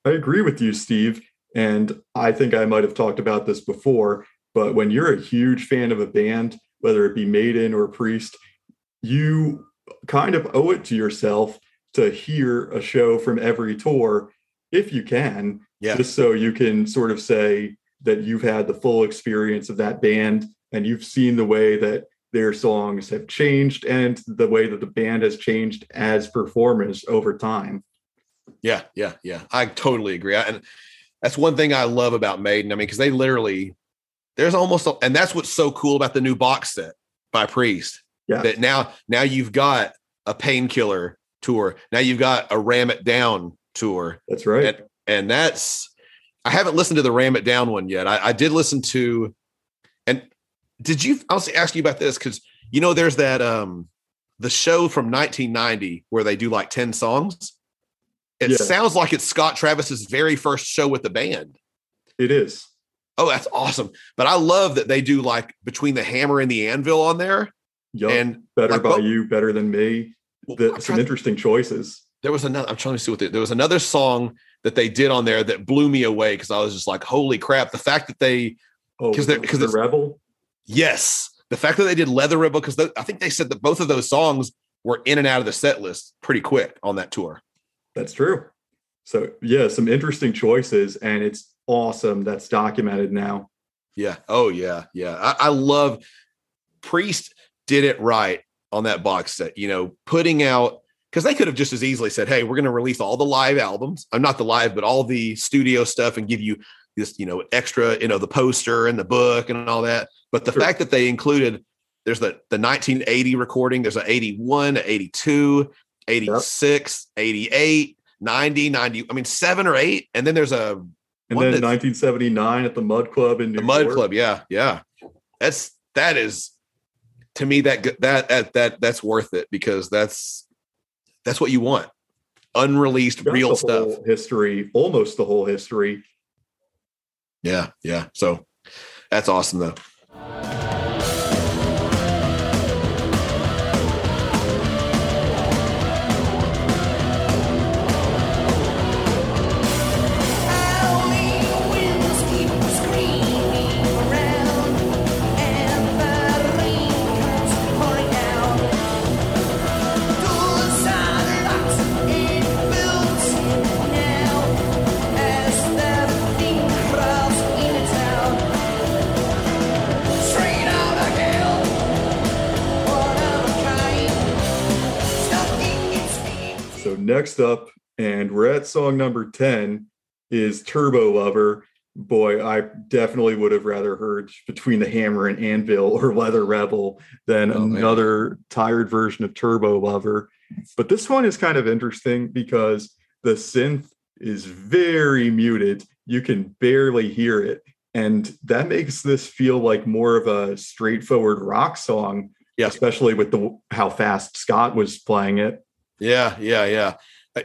I agree with you, Steve. And I think I might have talked about this before, but when you're a huge fan of a band, whether it be Maiden or Priest, you kind of owe it to yourself to hear a show from every tour if you can, Yeah. just so you can sort of say that you've had the full experience of that band and you've seen the way that their songs have changed and the way that the band has changed as performers over time. Yeah, yeah, yeah. I totally agree. I, and that's one thing I love about Maiden. I mean, because they literally, there's almost, a, and that's what's so cool about the new box set by Priest. Yeah. That now, now you've got a painkiller tour. Now you've got a ram it down tour, That's right. and and that's. I haven't listened to the ram it down one yet. I, I did listen to, and did you? I was asking you about this because you know there's that um the show from 1990 where they do like 10 songs. It Yeah. sounds like it's Scott Travis's very first show with the band. it is. Oh, that's awesome. But I love that they do like between the hammer and the anvil on there. Yup. And better like, by what- you, better than me. well, The, some interesting choices. there was another, I'm trying to see what they, there was another song that they did on there that blew me away because I was just like, holy crap. The fact that they, Oh, 'Cause they're- 'cause the it's- rebel. Yes, the fact that they did Leather Rebel, because I think they said that both of those songs were in and out of the set list pretty quick on that tour. That's true. So yeah, some interesting choices, and it's awesome. That's documented now. Yeah. Oh yeah. Yeah. I, I love Priest did it right on that box set, you know, putting out because they could have just as easily said, Hey, we're going to release all the live albums. I'm not the live, but all the studio stuff and give you this, you know, extra, you know, the poster and the book and all that. But the Sure. fact that they included there's the the 1980 recording, there's an 81, 82, 86, 88, 90, 90, I mean, seven or eight. And then there's a And then 1979 at the Mudd Club in New the Mudd York. Club, yeah, yeah. That's that is to me that that that that that's worth it because that's that's what you want. Unreleased real stuff. history, almost the whole history. Yeah, yeah. So that's awesome though. Next up, and we're at song number 10, is Turbo Lover. boy, I definitely would have rather heard Between the Hammer and Anvil or Leather Rebel than Oh, man. another tired version of Turbo Lover. But this one is kind of interesting because the synth is very muted. You can barely hear it. And that makes this feel like more of a straightforward rock song, Yeah. especially with the how fast Scott was playing it. Yeah, yeah, yeah. Uh,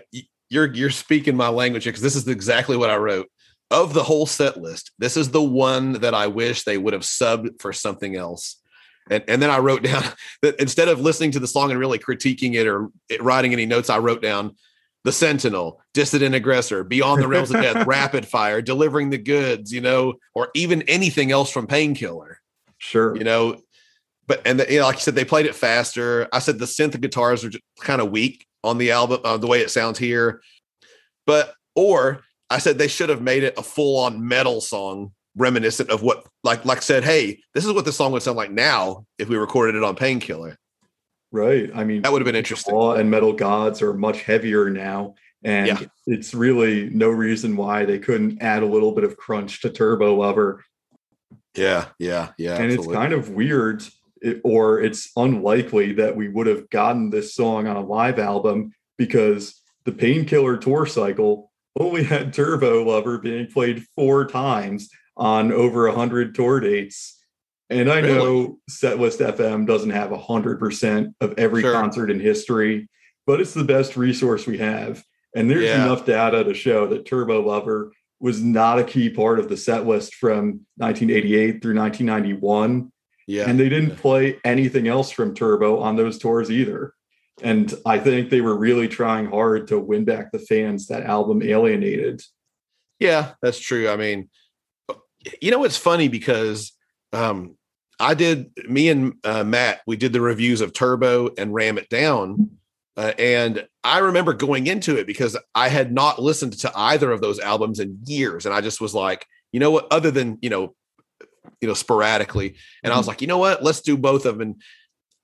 You're you're speaking my language because this is exactly what I wrote. Of the whole set list, this is the one that I wish they would have subbed for something else. And and then I wrote down that instead of listening to the song and really critiquing it or it, writing any notes, I wrote down the Sentinel, Dissident Aggressor, Beyond the Realms of Death, Rapid Fire, Delivering the Goods, you know, or even anything else from Painkiller Sure. you know but and the, you know, like you said they played it faster i said the synth guitars are just kind of weak on the album uh, the way it sounds here but or i said they should have made it a full-on metal song reminiscent of what like like said hey this is what the song would sound like now if we recorded it on painkiller Right. I mean, that would have been interesting Law and Metal Gods are much heavier now. And Yeah. it's really no reason why they couldn't add a little bit of crunch to Turbo Lover. yeah yeah yeah and it's kind of weird, it- or it's unlikely that we would have gotten this song on a live album because the Painkiller tour cycle only had Turbo Lover being played four times on over a hundred tour dates. And I know Setlist FM doesn't have a hundred percent of every Sure. concert in history, but it's the best resource we have. And there's Yeah. enough data to show that Turbo Lover was not a key part of the set list from 1988 through 1991 yeah and they didn't play anything else from Turbo on those tours either. And I think they were really trying hard to win back the fans that album alienated. Yeah, that's true. I mean, you know, it's funny because um, I did, me and uh, Matt, we did the reviews of Turbo and Ram It Down. Uh, and I remember going into it because I had not listened to either of those albums in years. And I just was like, you know what, other than, you know, you know, sporadically. And I was mm-hmm. like, you know what, let's do both of them. And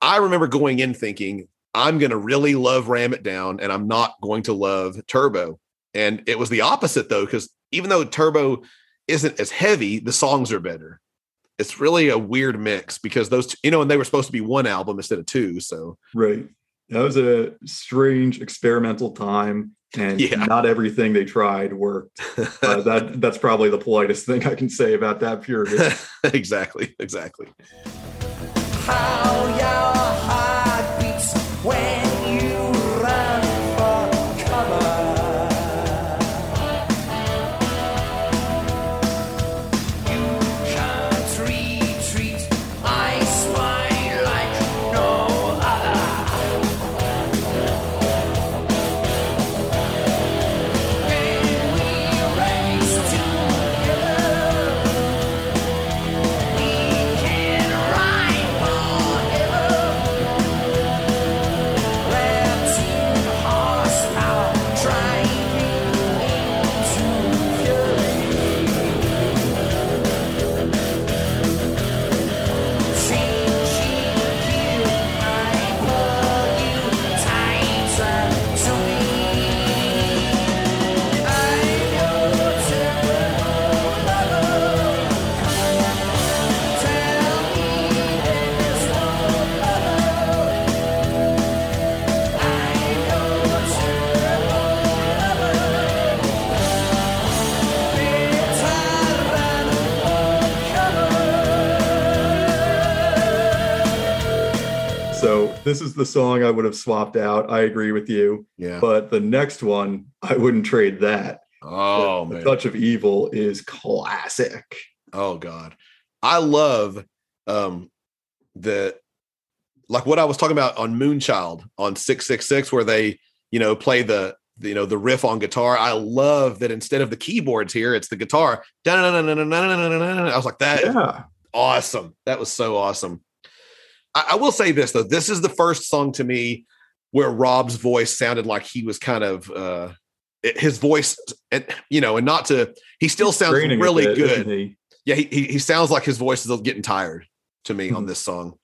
I remember going in thinking, I'm going to really love Ram It Down and I'm not going to love Turbo. And it was the opposite though, because even though Turbo isn't as heavy, the songs are better. It's really a weird mix because those, two, you know, and they were supposed to be one album instead of two. So Right. That was a strange experimental time, and Yeah. not everything they tried worked. Uh, that that's probably the politest thing I can say about that period. exactly, exactly. How your heart beats when this is the song I would have swapped out. I agree with you. Yeah. But the next one, I wouldn't trade that. oh the man. Touch of Evil is classic. Oh God. I love um the like what I was talking about on Moonchild on 666 where they, you know, play the the, you know the riff on guitar. I love that instead of the keyboards here, it's the guitar. I was like, that Yeah. awesome. That was so awesome. I, I will say this though. This is the first song to me where Rob's voice sounded like he was kind of uh his voice and you know, and not to he still sounds really bit, good he? yeah, he, he sounds like his voice is getting tired to me on this song.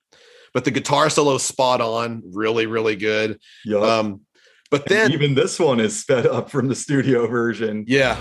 But the guitar solo is spot on, really, really good. Yup. Um, but And then even this one is sped up from the studio version. yeah,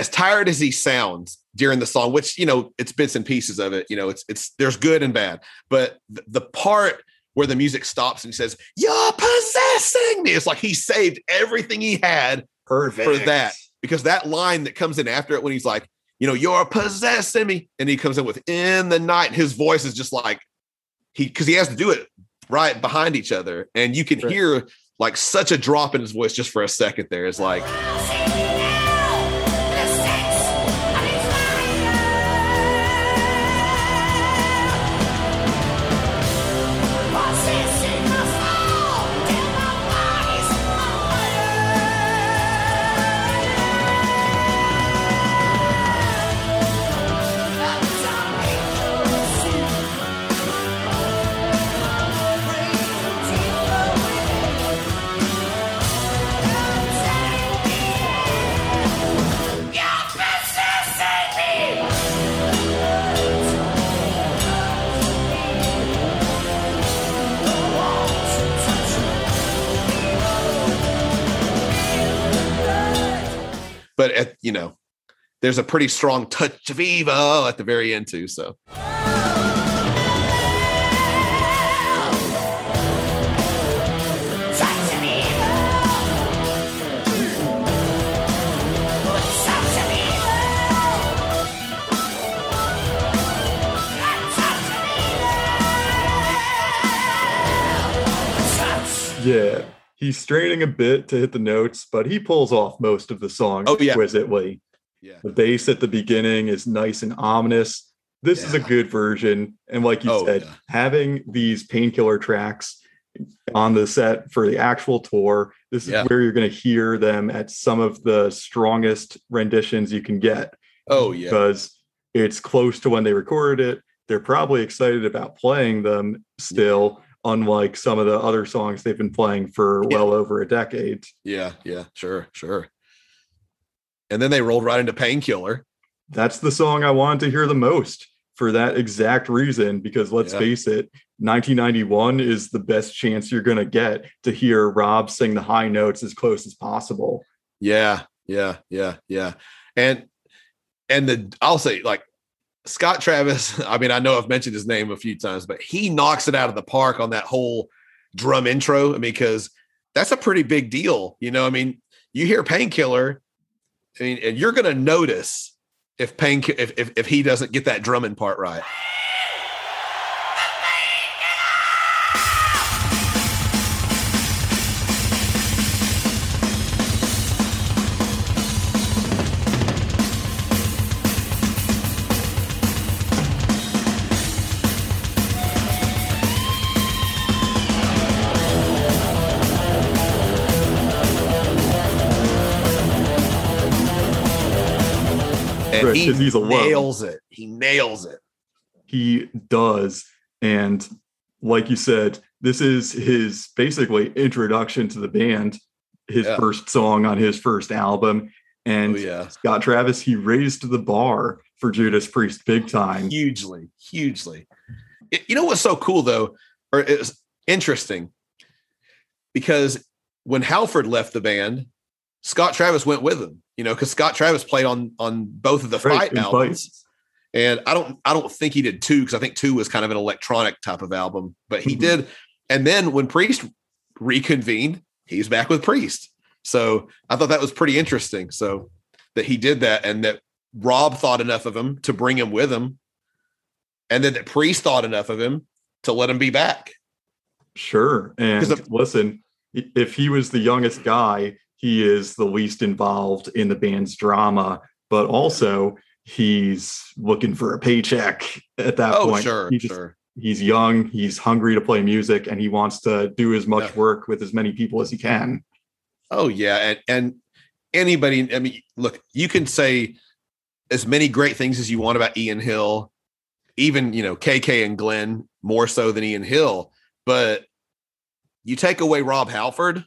as tired as he sounds during the song, which you know it's bits and pieces of it. You know, it's it's there's good and bad, but the, the part where the music stops and he says, "You're possessing me," it's like he saved everything he had Perfect for that because that line that comes in after it when he's like, you know, you're possessing me, and he comes in with "in the night," his voice is just like he because he has to do it right behind each other, and you can Right. hear like such a drop in his voice just for a second. There is like. But at you know there's a pretty strong touch of evil at the very end too so Yeah. He's straining a bit to hit the notes, but he pulls off most of the song Oh, yeah. exquisitely. yeah The bass at the beginning is nice and ominous. This is a good version. And like you Oh, said, yeah. having these painkiller tracks on the set for the actual tour, this is where you're going to hear them at some of the strongest renditions you can get oh yeah because it's close to when they recorded it. They're probably excited about playing them still, unlike some of the other songs they've been playing for Yeah. well over a decade. yeah yeah sure sure and then they rolled right into painkiller That's the song I wanted to hear the most for that exact reason. Because let's Yeah. face it, 1991 is the best chance you're going to get to hear Rob sing the high notes as close as possible. yeah yeah yeah yeah and and the i'll say like scott travis i mean i know i've mentioned his name a few times but he knocks it out of the park on that whole drum intro. I mean because that's a pretty big deal you know? I mean you hear painkiller i mean and you're gonna notice if pain if, if if he doesn't get that drumming part right Right, he he's alone. nails it he nails it He does. And like you said, this is his basically introduction to the band, his Yeah. first song on his first album. And oh yeah Scott Travis, he raised the bar for Judas Priest big time. hugely, hugely. You know what's so cool though, or it's interesting, because when Halford left the band, Scott Travis went with him. You know, because Scott Travis played on on both of the Right, Fight albums, Fight. and I don't I don't think he did two because I think two was kind of an electronic type of album, but he Mhm. did. And then when Priest reconvened, he's back with Priest. So I thought that was pretty interesting. So that he did that, and that Rob thought enough of him to bring him with him, and then that Priest thought enough of him to let him be back. Sure. And of- listen, if he was the youngest guy, he is the least involved in the band's drama, but also he's looking for a paycheck at that Oh, point. sure, He just- sure. He's young, he's hungry to play music, and he wants to do as much Yeah. work with as many people as he can. Oh yeah, and and anybody. I mean, look, you can say as many great things as you want about Ian Hill, even you know KK and Glenn more so than Ian Hill, but you take away Rob Halford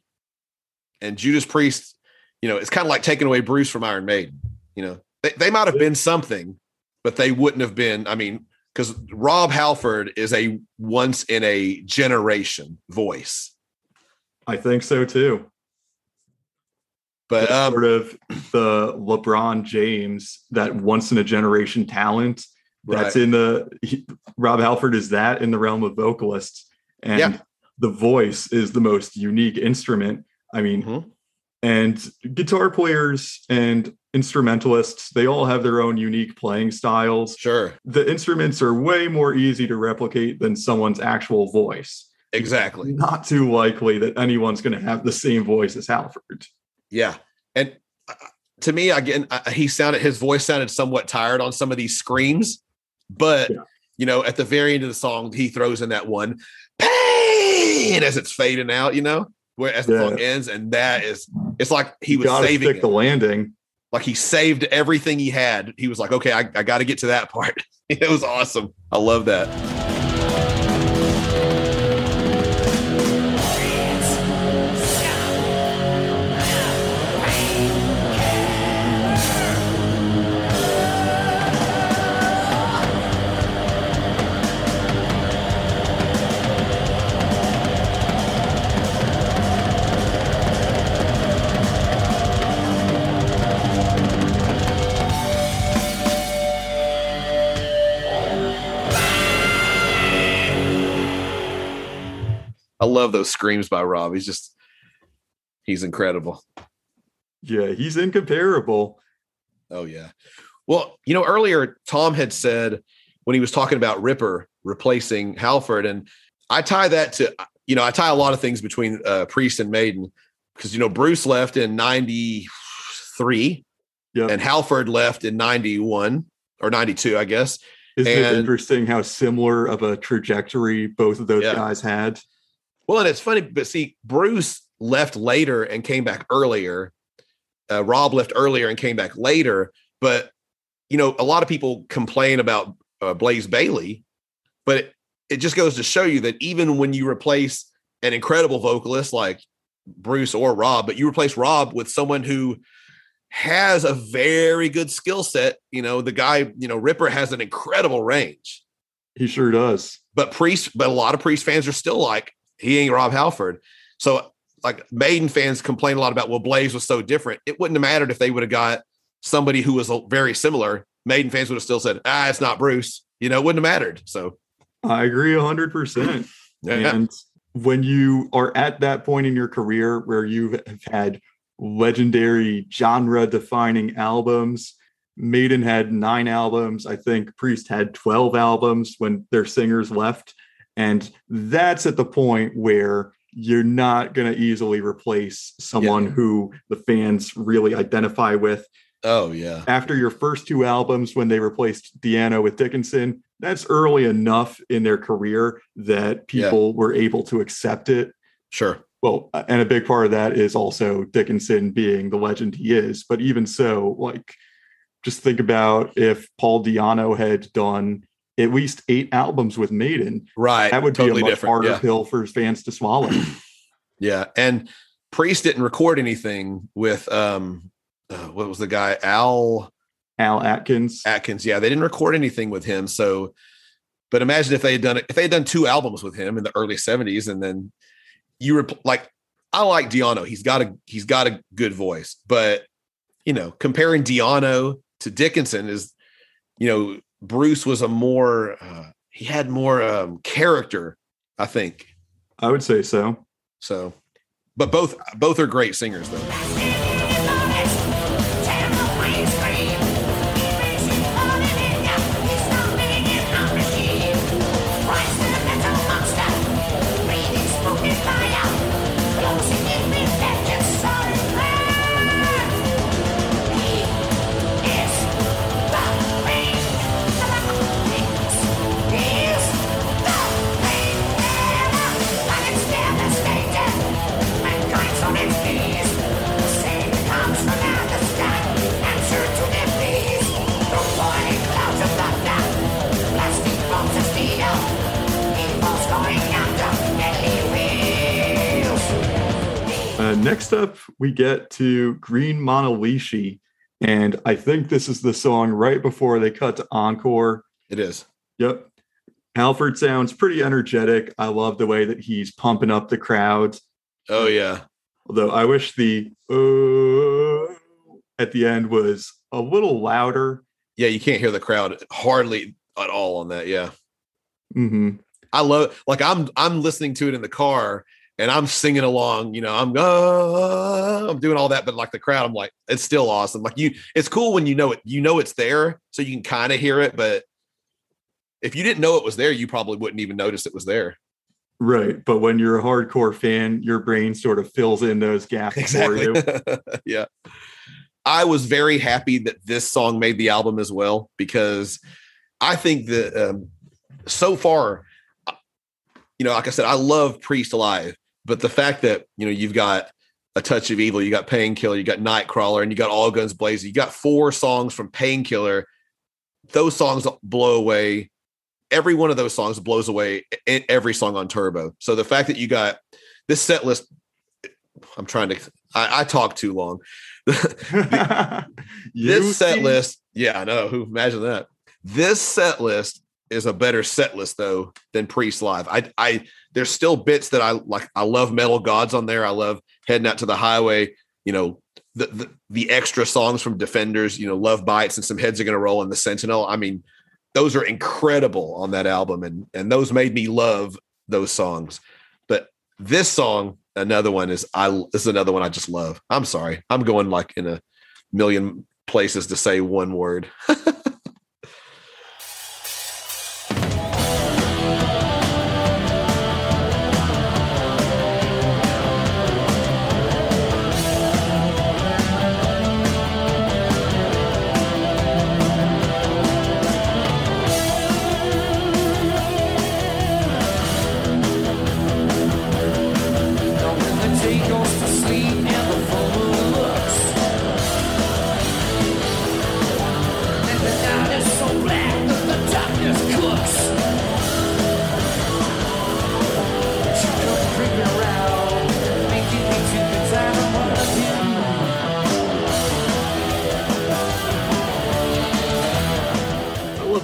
and Judas Priest. You know, it's kind of like taking away Bruce from Iron Maiden. You know, they, they might have been something, but they wouldn't have been. I mean, because Rob Halford is a once in a generation voice. I think so too. But um, sort of the LeBron James, that once in a generation talent. That's right. in the he, Rob Halford is that in the realm of vocalists, and Yeah. the voice is the most unique instrument. I mean, Mhm. and guitar players and instrumentalists, they all have their own unique playing styles. sure, The instruments are way more easy to replicate than someone's actual voice. exactly. Not too likely that anyone's going to have the same voice as Halford. Yeah, and uh, to me, again, uh, he sounded his voice sounded somewhat tired on some of these screams, but Yeah. you know, at the very end of the song, he throws in that one pain as it's fading out. You know, where as the song ends, and that is, it's like he was saving stick it. the landing. like he saved everything he had. He was like, okay, I, I got to get to that part. it was awesome. I love that. I love those screams by Rob. He's just, he's incredible. Yeah, he's incomparable. Oh yeah. Well, you know, earlier Tom had said when he was talking about Ripper replacing Halford, and I tie that to you know I tie a lot of things between uh, Priest and Maiden because you know Bruce left in '93 Yep. and Halford left in '91 or '92, I guess. Isn't it interesting how similar of a trajectory both of those Yeah. guys had? Well, and it's funny, but see, Bruce left later and came back earlier. Uh, Rob left earlier and came back later. But you know, a lot of people complain about uh, Blaze Bayley, but it, it just goes to show you that even when you replace an incredible vocalist like Bruce or Rob, but you replace Rob with someone who has a very good skill set. You know, the guy, you know, Ripper has an incredible range He sure does. but priest but a lot of priest fans are still like he ain't rob halford so like maiden fans complain a lot about well blaze was so different it wouldn't have mattered if they would have got somebody who was very similar maiden fans would have still said ah it's not bruce you know it wouldn't have mattered so I agree 100%. yeah, And when you are at that point in your career where you have had legendary genre defining albums, Maiden had nine albums. I think Priest had 12 albums when their singers left. And that's at the point where you're not going to easily replace someone who the fans really identify with. oh yeah After your first two albums, when they replaced Di'Anno with Dickinson, that's early enough in their career that Yeah. people were able to accept it. sure Well, and a big part of that is also Dickinson being the legend he is. But even so, like, just think about if Paul Di'Anno had done at least eight albums with Maiden, right that would totally be a much harder yeah. pill for fans to swallow. yeah and priest didn't record anything with um uh, what was the guy al Al Atkins, Atkins. Yeah, they didn't record anything with him. So, but imagine if they had done it, if they had done two albums with him in the early 70s, and then you were like, I like Di'Anno. He's got a he's got a good voice, but you know, comparing Di'Anno to Dickinson is, you know, Bruce was a more uh, he had more um, character, I think. I would say so. So, but both both are great singers though. Next up, we get to Green Manalishi. And I think this is the song right before they cut to Encore. It is. Yep. Halford sounds pretty energetic. I love the way that he's pumping up the crowd. Oh yeah. Although I wish the uh, at the end was a little louder. Yeah, you can't hear the crowd hardly at all on that. Yeah. Mm-hmm. I love like I'm I'm listening to it in the car and I'm singing along, you know, I'm uh, I'm doing all that, but like the crowd, I'm like, it's still awesome. Like you, it's cool when you know it, you know it's there, so you can kind of hear it, but if you didn't know it was there, you probably wouldn't even notice it was there. Right. But when you're a hardcore fan, your brain sort of fills in those gaps for you. yeah. I was very happy that this song made the album as well because I think that um, so far, uh, you know, like I said, I love Priest Alive, but the fact that you know you've got a touch of evil, you got Painkiller, you got Nightcrawler, and you got All Guns Blazing. You got four songs from Painkiller. Those songs blow away. Every one of those songs blows away every song on Turbo. So the fact that you got this set list, I'm trying to. I, I talk too long. You this set list, yeah, I know. Who imagine that? This set list is a better set list though than Priest Live. I, I, there's still bits that I like. I love Metal Gods on there. I love heading out to the highway. You know, the the, the extra songs from Defenders. You know, Love Bites and some heads are gonna roll in the Sentinel. I mean, those are incredible on that album, and and those made me love those songs. But this song, another one is I. This is another one I just love. I'm sorry, I'm going like in a million places to say one word.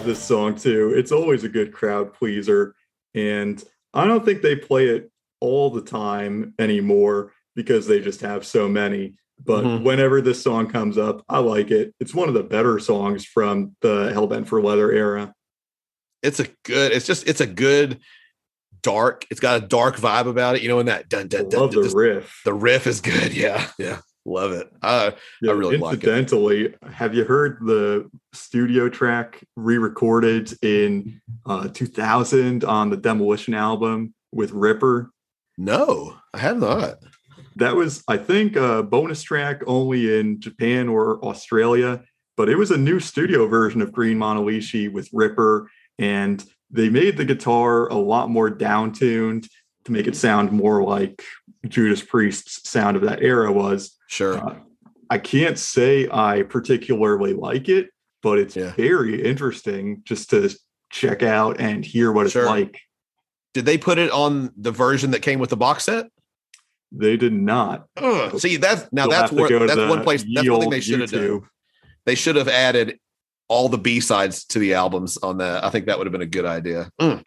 this song too. It's always a good crowd pleaser. And I don't think they play it all the time anymore because they just have so many. But Mhm. whenever this song comes up, I like it. It's one of the better songs from the Hellbent for Leather era. it's a good it's just it's a good dark it's got a dark vibe about it you know and that dun, dun, dun, love dun, the riff. the riff is good yeah yeah love it uh Yeah, really like it. incidentally, have you heard the studio track re-recorded in uh, 2000 on the Demolition album with Ripper? no i have not That was, I think, a bonus track only in Japan or Australia, but it was a new studio version of Green Manalishi with Ripper, and they made the guitar a lot more down-tuned to make it sound more like Judas Priest's sound of that era was. sure Uh, I can't say I particularly like it, but it's Yeah. very interesting just to check out and hear what it's Sure. like. did they put it on the version that came with the box set They did not. Ugh, see that's now You'll that's where that's one place that's one thing they should have done they should have added all the b-sides to the albums on that i think that would have been a good idea Mm.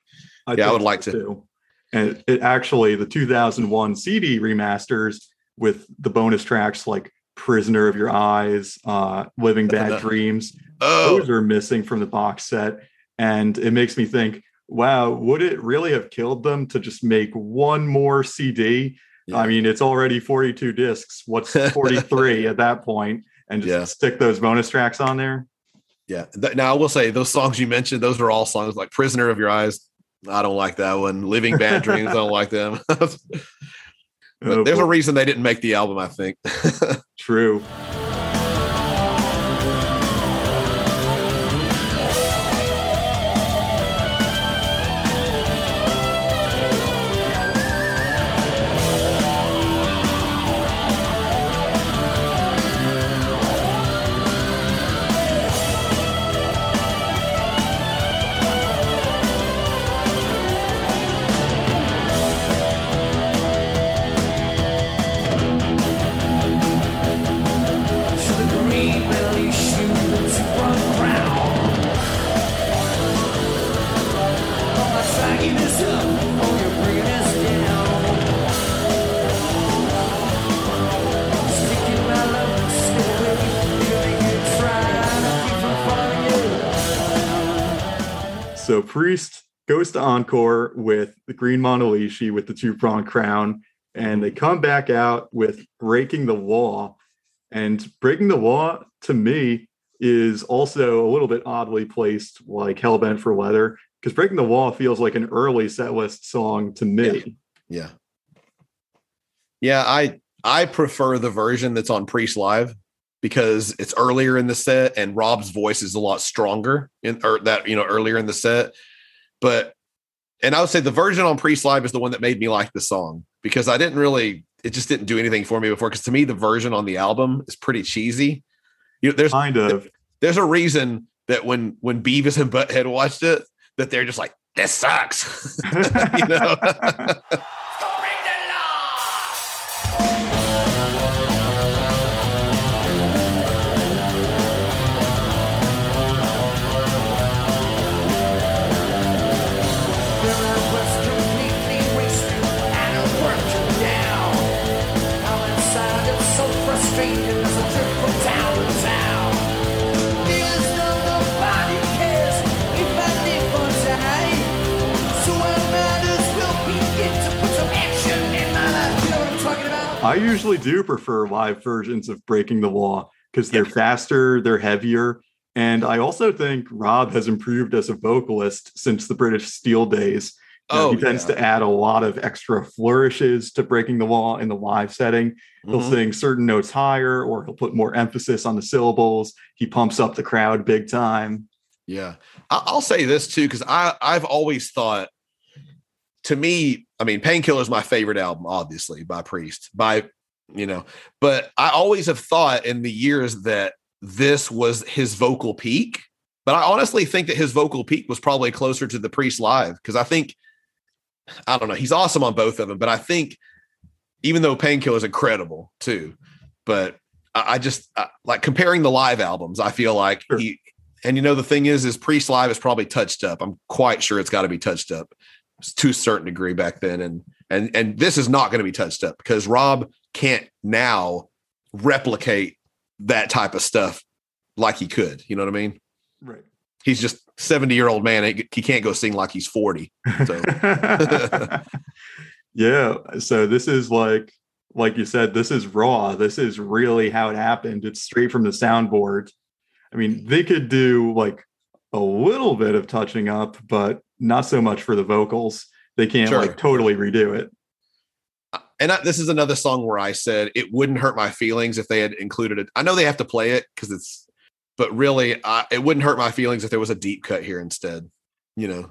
I Yeah, I would like to. too. And it actually, the 2001 CD remasters with the bonus tracks like "Prisoner of Your Eyes," uh, "Living Bad Dreams," oh those are missing from the box set, and it makes me think, wow, would it really have killed them to just make one more CD? Yeah. I mean, it's already 42 discs. What's 43 at that point? And just Yeah. stick those bonus tracks on there. Yeah. Now I will say those songs you mentioned, those are all songs like "Prisoner of Your Eyes." I don't like that one. "Living Bad Dreams." I don't like them. but Oh, there's a reason they didn't make the album. I think. True. So Priest goes to Encore with the Green Manalishi with the two prong crown, and they come back out with Breaking the Law. And Breaking the Law, to me, is also a little bit oddly placed, like Hellbent for Leather, because Breaking the Law feels like an early setlist song to me. Yeah. Yeah, I I prefer the version that's on Priest Live because it's earlier in the set and Rob's voice is a lot stronger in or that you know earlier in the set. But and I would say the version on Priest Live is the one that made me like the song because I didn't really it just didn't do anything for me before because to me the version on the album is pretty cheesy. You know, there's Kind of. there's a reason that when when Beavis and Butthead watched it that they're just like this sucks. you know. I usually do prefer live versions of Breaking the Law because they're faster, they're heavier. And I also think Rob has improved as a vocalist since the British Steel days. Oh, he tends yeah. to add a lot of extra flourishes to Breaking the Law in the live setting. He'll Mhm. sing certain notes higher, or he'll put more emphasis on the syllables. He pumps up the crowd big time. Yeah, I'll say this too because I I've always thought, to me, I mean, Painkiller is my favorite album, obviously by Priest, by you know, but I always have thought in the years that this was his vocal peak. But I honestly think that his vocal peak was probably closer to the Priest live because I think I don't know, he's awesome on both of them, but I think even though Painkiller is incredible too, but I, I just I, like comparing the live albums, I feel like Sure. he and you know the thing is, is Priest Live is probably touched up. I'm quite sure it's got to be touched up to a certain degree back then, and and and this is not going to be touched up because Rob can't now replicate that type of stuff like he could. You know what I mean? Right. He's just 70 year old man. He can't go sing like he's 40. So yeah. So this is like, like you said, this is raw. This is really how it happened. It's straight from the soundboard. I mean, they could do like a little bit of touching up, but not so much for the vocals. They can't Sure. like totally redo it. Uh, and I, this is another song where I said it wouldn't hurt my feelings if they had included it. I know they have to play it because it's, but really, I, it wouldn't hurt my feelings if there was a deep cut here instead. You know,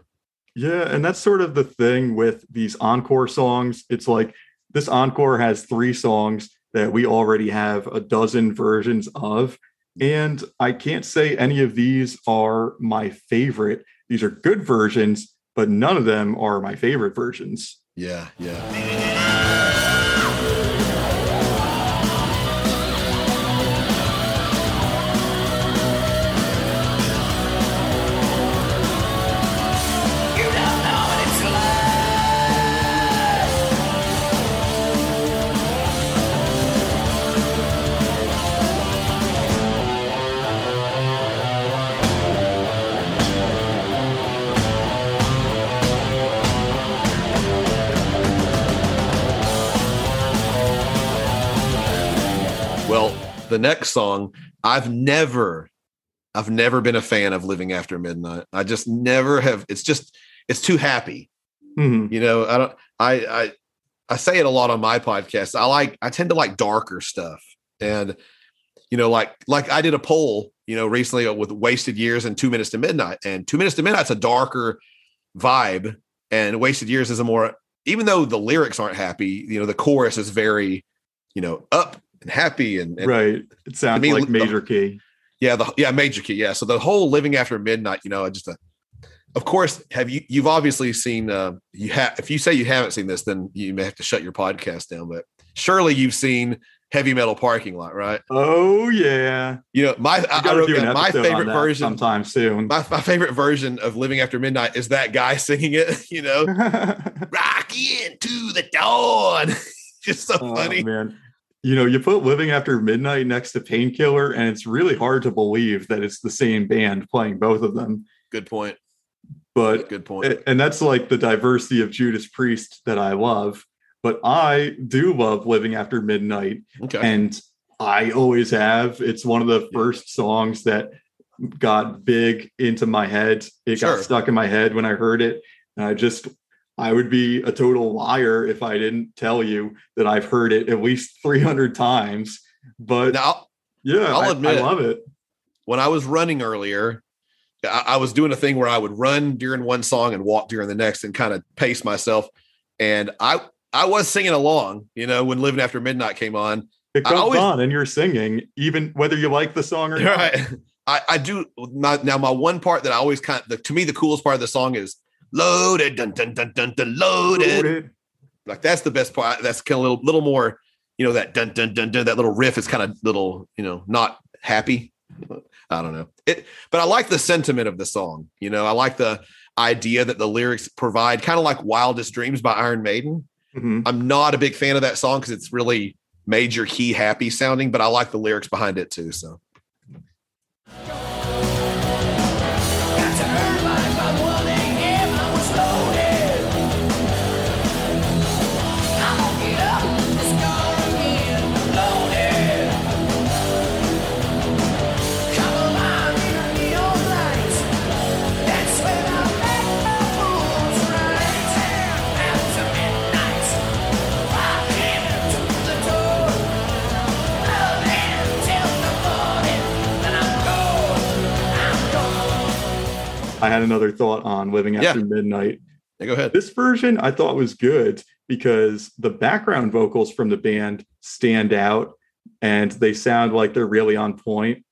Yeah, and that's sort of the thing with these encore songs. It's like this encore has three songs that we already have a dozen versions of. And I can't say any of these are my favorite. These are good versions, but none of them are my favorite versions. yeah, yeah. The next song, I've never, I've never been a fan of Living After Midnight. I just never have. It's just, it's too happy. Mhm. You know, I don't, I, I, I say it a lot on my podcast. I like, I tend to like darker stuff. And, you know, like, like I did a poll, you know, recently with Wasted Years and Two Minutes to Midnight. And Two Minutes to Midnight's a darker vibe. And Wasted Years is a more, even though the lyrics aren't happy, you know, the chorus is very, you know, up and happy and, and Right. It sounds me, like the- major key. yeah, the yeah major key. Yeah, so the whole living after midnight, you know, I just a, of course, have you you've obviously seen uh, you have if you say you haven't seen this, then you may have to shut your podcast down. But surely you've seen heavy metal parking lot, right? Oh yeah. You know, my I, I wrote down my favorite version. sometime soon. My, my favorite version of living after midnight is that guy singing it. You know, rock into the dawn. just so Oh, funny. man. You know, you put Living After Midnight next to Painkiller, and it's really hard to believe that it's the same band playing both of them. Good point. but Good point. and that's like the diversity of Judas Priest that I love. But I do love Living After Midnight, Okay. and I always have. It's one of the first songs that got big into my head. It Sure. got stuck in my head when I heard it. And I just, I would be a total liar if I didn't tell you that I've heard it at least 300 times. But now, yeah, I'll I, admit- I love it. when I was running earlier, I, I was doing a thing where I would run during one song and walk during the next and kind of pace myself. And I I was singing along, you know, when Living After Midnight came on. It comes always- on and you're singing, even whether you like the song or not. Right. I, I do my, now my one part that I always kind of the, to me the coolest part of the song is loaded dun dun dun dun dun loaded. Loaded. Like that's the best part. That's kind of a little little more, you know, that dun dun dun dun that little riff is kind of little, you know, not happy. I don't know. It but I like the sentiment of the song. You know, I like the idea that the lyrics provide kind of like Wildest Dreams by Iron Maiden. Mhm. I'm not a big fan of that song because it's really major key happy sounding, but I like the lyrics behind it too. So I had another thought on Living Yeah. After Midnight. yeah, go ahead. This version I thought was good because the background vocals from the band stand out and they sound like they're really on point.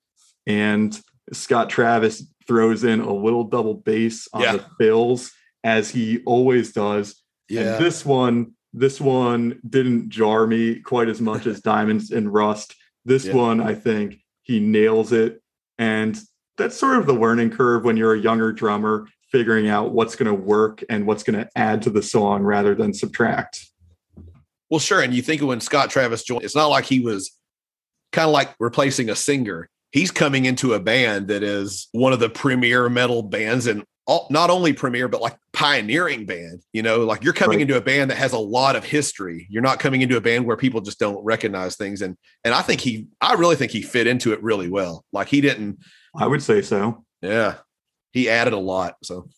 And Scott Travis throws in a little double bass on Yeah. the fills as he always does. Yeah. And this one, this one didn't jar me quite as much as Diamonds and Rust. This Yeah. one, I think he nails it. And that's sort of the learning curve when you're a younger drummer, figuring out what's going to work and what's going to add to the song rather than subtract. Well, sure. And you think of when Scott Travis joined, it's not like he was kind of like replacing a singer. He's coming into a band that is one of the premier metal bands and all, not only premier, but like pioneering band. You know, like you're coming Right. into a band that has a lot of history. You're not coming into a band where people just don't recognize things. And and I think he, I really think he fit into it really well. Like he didn't, I would say so. yeah, he added a lot. So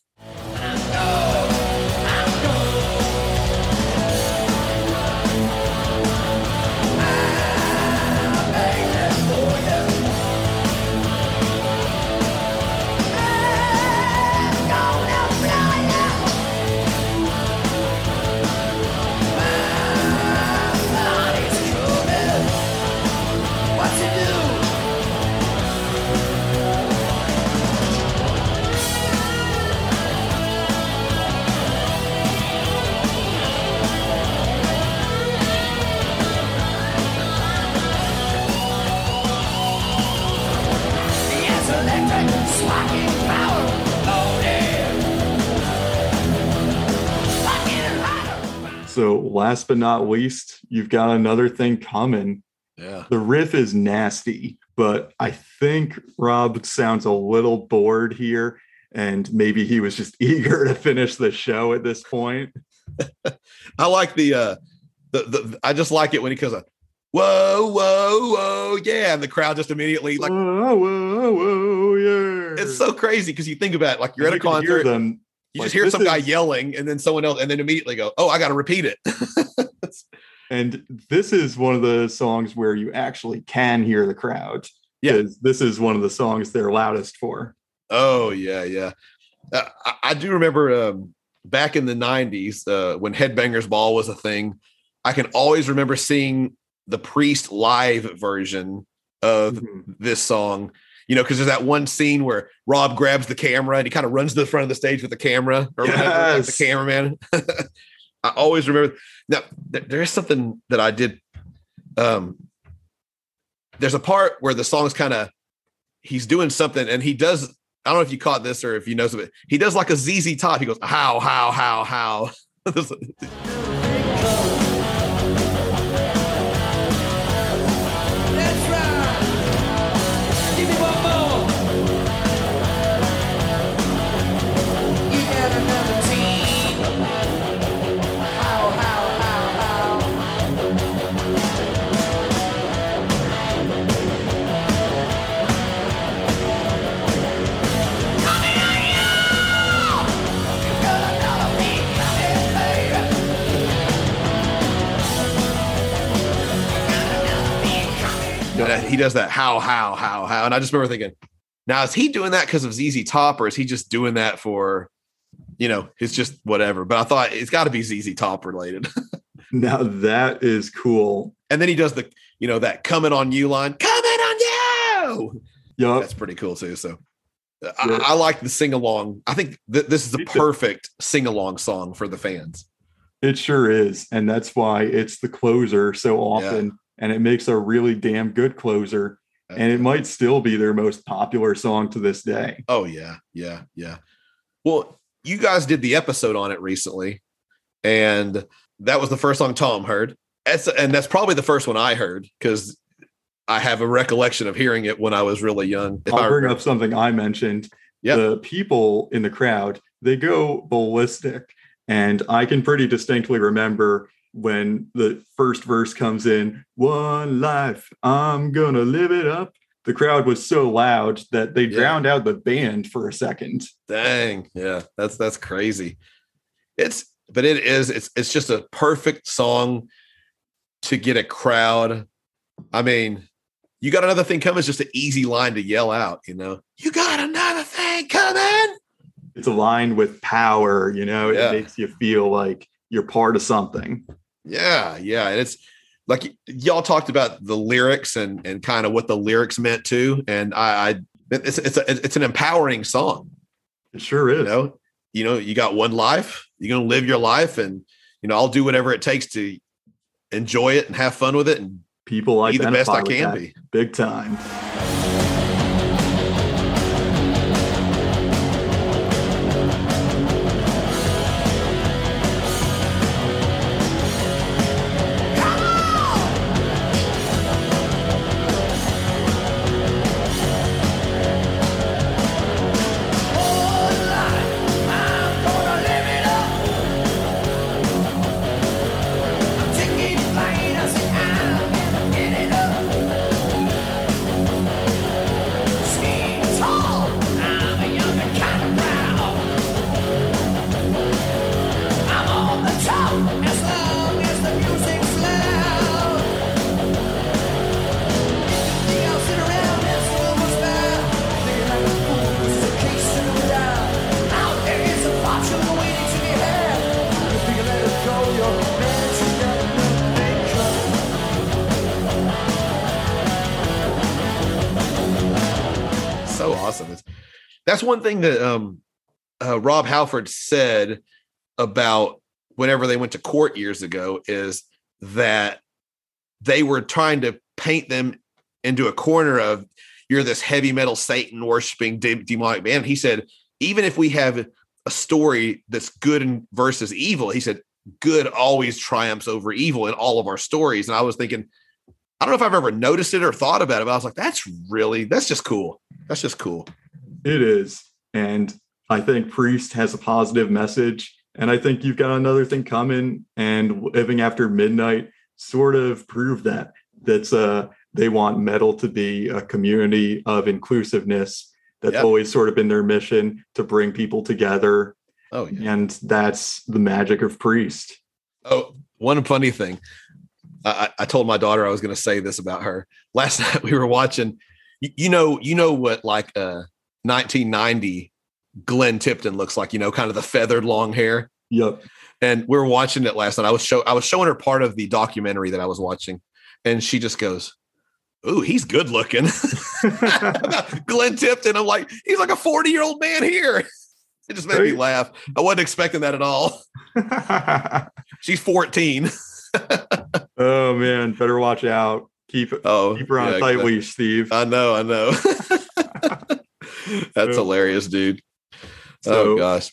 last but not least, you've got another thing coming. yeah, The riff is nasty, but I think Rob sounds a little bored here. And maybe he was just eager to finish the show at this point. I like the uh the the I just like it when he goes, uh, whoa, whoa, whoa, yeah, and the crowd just immediately like whoa, whoa, whoa, yeah. it's so crazy because you think about it, like you're at a You can hear concert, them. You like, just hear some guy yelling, and then someone else, and then immediately go, oh, I got to repeat it. And this is one of the songs where you actually can hear the crowd. Yeah. This is one of the songs they're loudest for. oh yeah, yeah. Uh, I, I do remember um, back in the '90s uh, when Headbangers Ball was a thing. I can always remember seeing the Priest live version of Mhm. this song. You know, because there's that one scene where Rob grabs the camera and he kind of runs to the front of the stage with the camera or whatever, like Yes. the cameraman. I always remember. Now, th- there is something that I did. Um, there's a part where the song's kind of he's doing something and he does. I don't know if you caught this or if you know something. He does like a ZZ Top. He goes, "How, how, how, how." and he does that how how how how, and I just remember thinking, now is he doing that because of ZZ Top, or is he just doing that for, you know, it's just whatever. But I thought it's got to be ZZ Top related. Now that is cool. and then he does the, you know, that coming on you line, coming on you. Yeah. That's pretty cool too. So. Yeah. I, I like the sing along. I think th- this is the perfect sing along song for the fans. It sure is. And that's why it's the closer so often. And it makes a really damn good closer. And it might still be their most popular song to this day. Oh yeah, yeah, yeah. Well, you guys did the episode on it recently, and that was the first song Tom heard. That's, and that's probably the first one I heard because I have a recollection of hearing it when I was really young. If I I'll bring remember. up something I mentioned. Yep. The people in the crowd, they go ballistic. And I can pretty distinctly remember when the first verse comes in, one life, I'm gonna live it up. The crowd was so loud that they Yeah. drowned out the band for a second. Dang, yeah, that's that's crazy. It's but it is it's it's just a perfect song to get a crowd. I mean, you got another thing coming is just an easy line to yell out, you know. You got another thing coming. It's aligned with power, you know, Yeah. it makes you feel like you're part of something. Yeah, yeah, and it's like y- y'all talked about the lyrics and and kind of what the lyrics meant too, and I, I it's it's a, it's an empowering song. It sure is. You know, you know, you got one life. You're gonna live your life, and you know, I'll do whatever it takes to enjoy it and have fun with it and People be the best I can that be. big time. That's one thing that um, uh, Rob Halford said about whenever they went to court years ago is that they were trying to paint them into a corner of you're this heavy metal Satan worshiping de- demonic man. He said, even if we have a story that's good and versus evil, he said, good always triumphs over evil in all of our stories. And I was thinking, I don't know if I've ever noticed it or thought about it, but I was like, that's really, that's just cool. That's just cool. It is. And I think Priest has a positive message. And I think you've got another thing coming. And Living After Midnight sort of proved that. That's uh they want metal to be a community of inclusiveness. That's Yep. always sort of been their mission to bring people together. Oh, yeah. And that's the magic of Priest. Oh, one funny thing. I, I told my daughter I was going to say this about her. Last night we were watching. You, you know, you know what like uh 1990 Glenn Tipton looks like. You know, kind of the feathered long hair. Yep. And we were watching it last night. I was show I was showing her part of the documentary that I was watching, and she just goes, "Ooh, he's good looking." Glenn Tipton. I'm like, he's like a 40 year old man here. It just made me laugh. I wasn't expecting that at all. She's 14. oh man, better watch out. Keep Oh, keep her on yeah, a tight leash, Steve. I know, I know. That's hilarious, dude. Oh, so- oh gosh.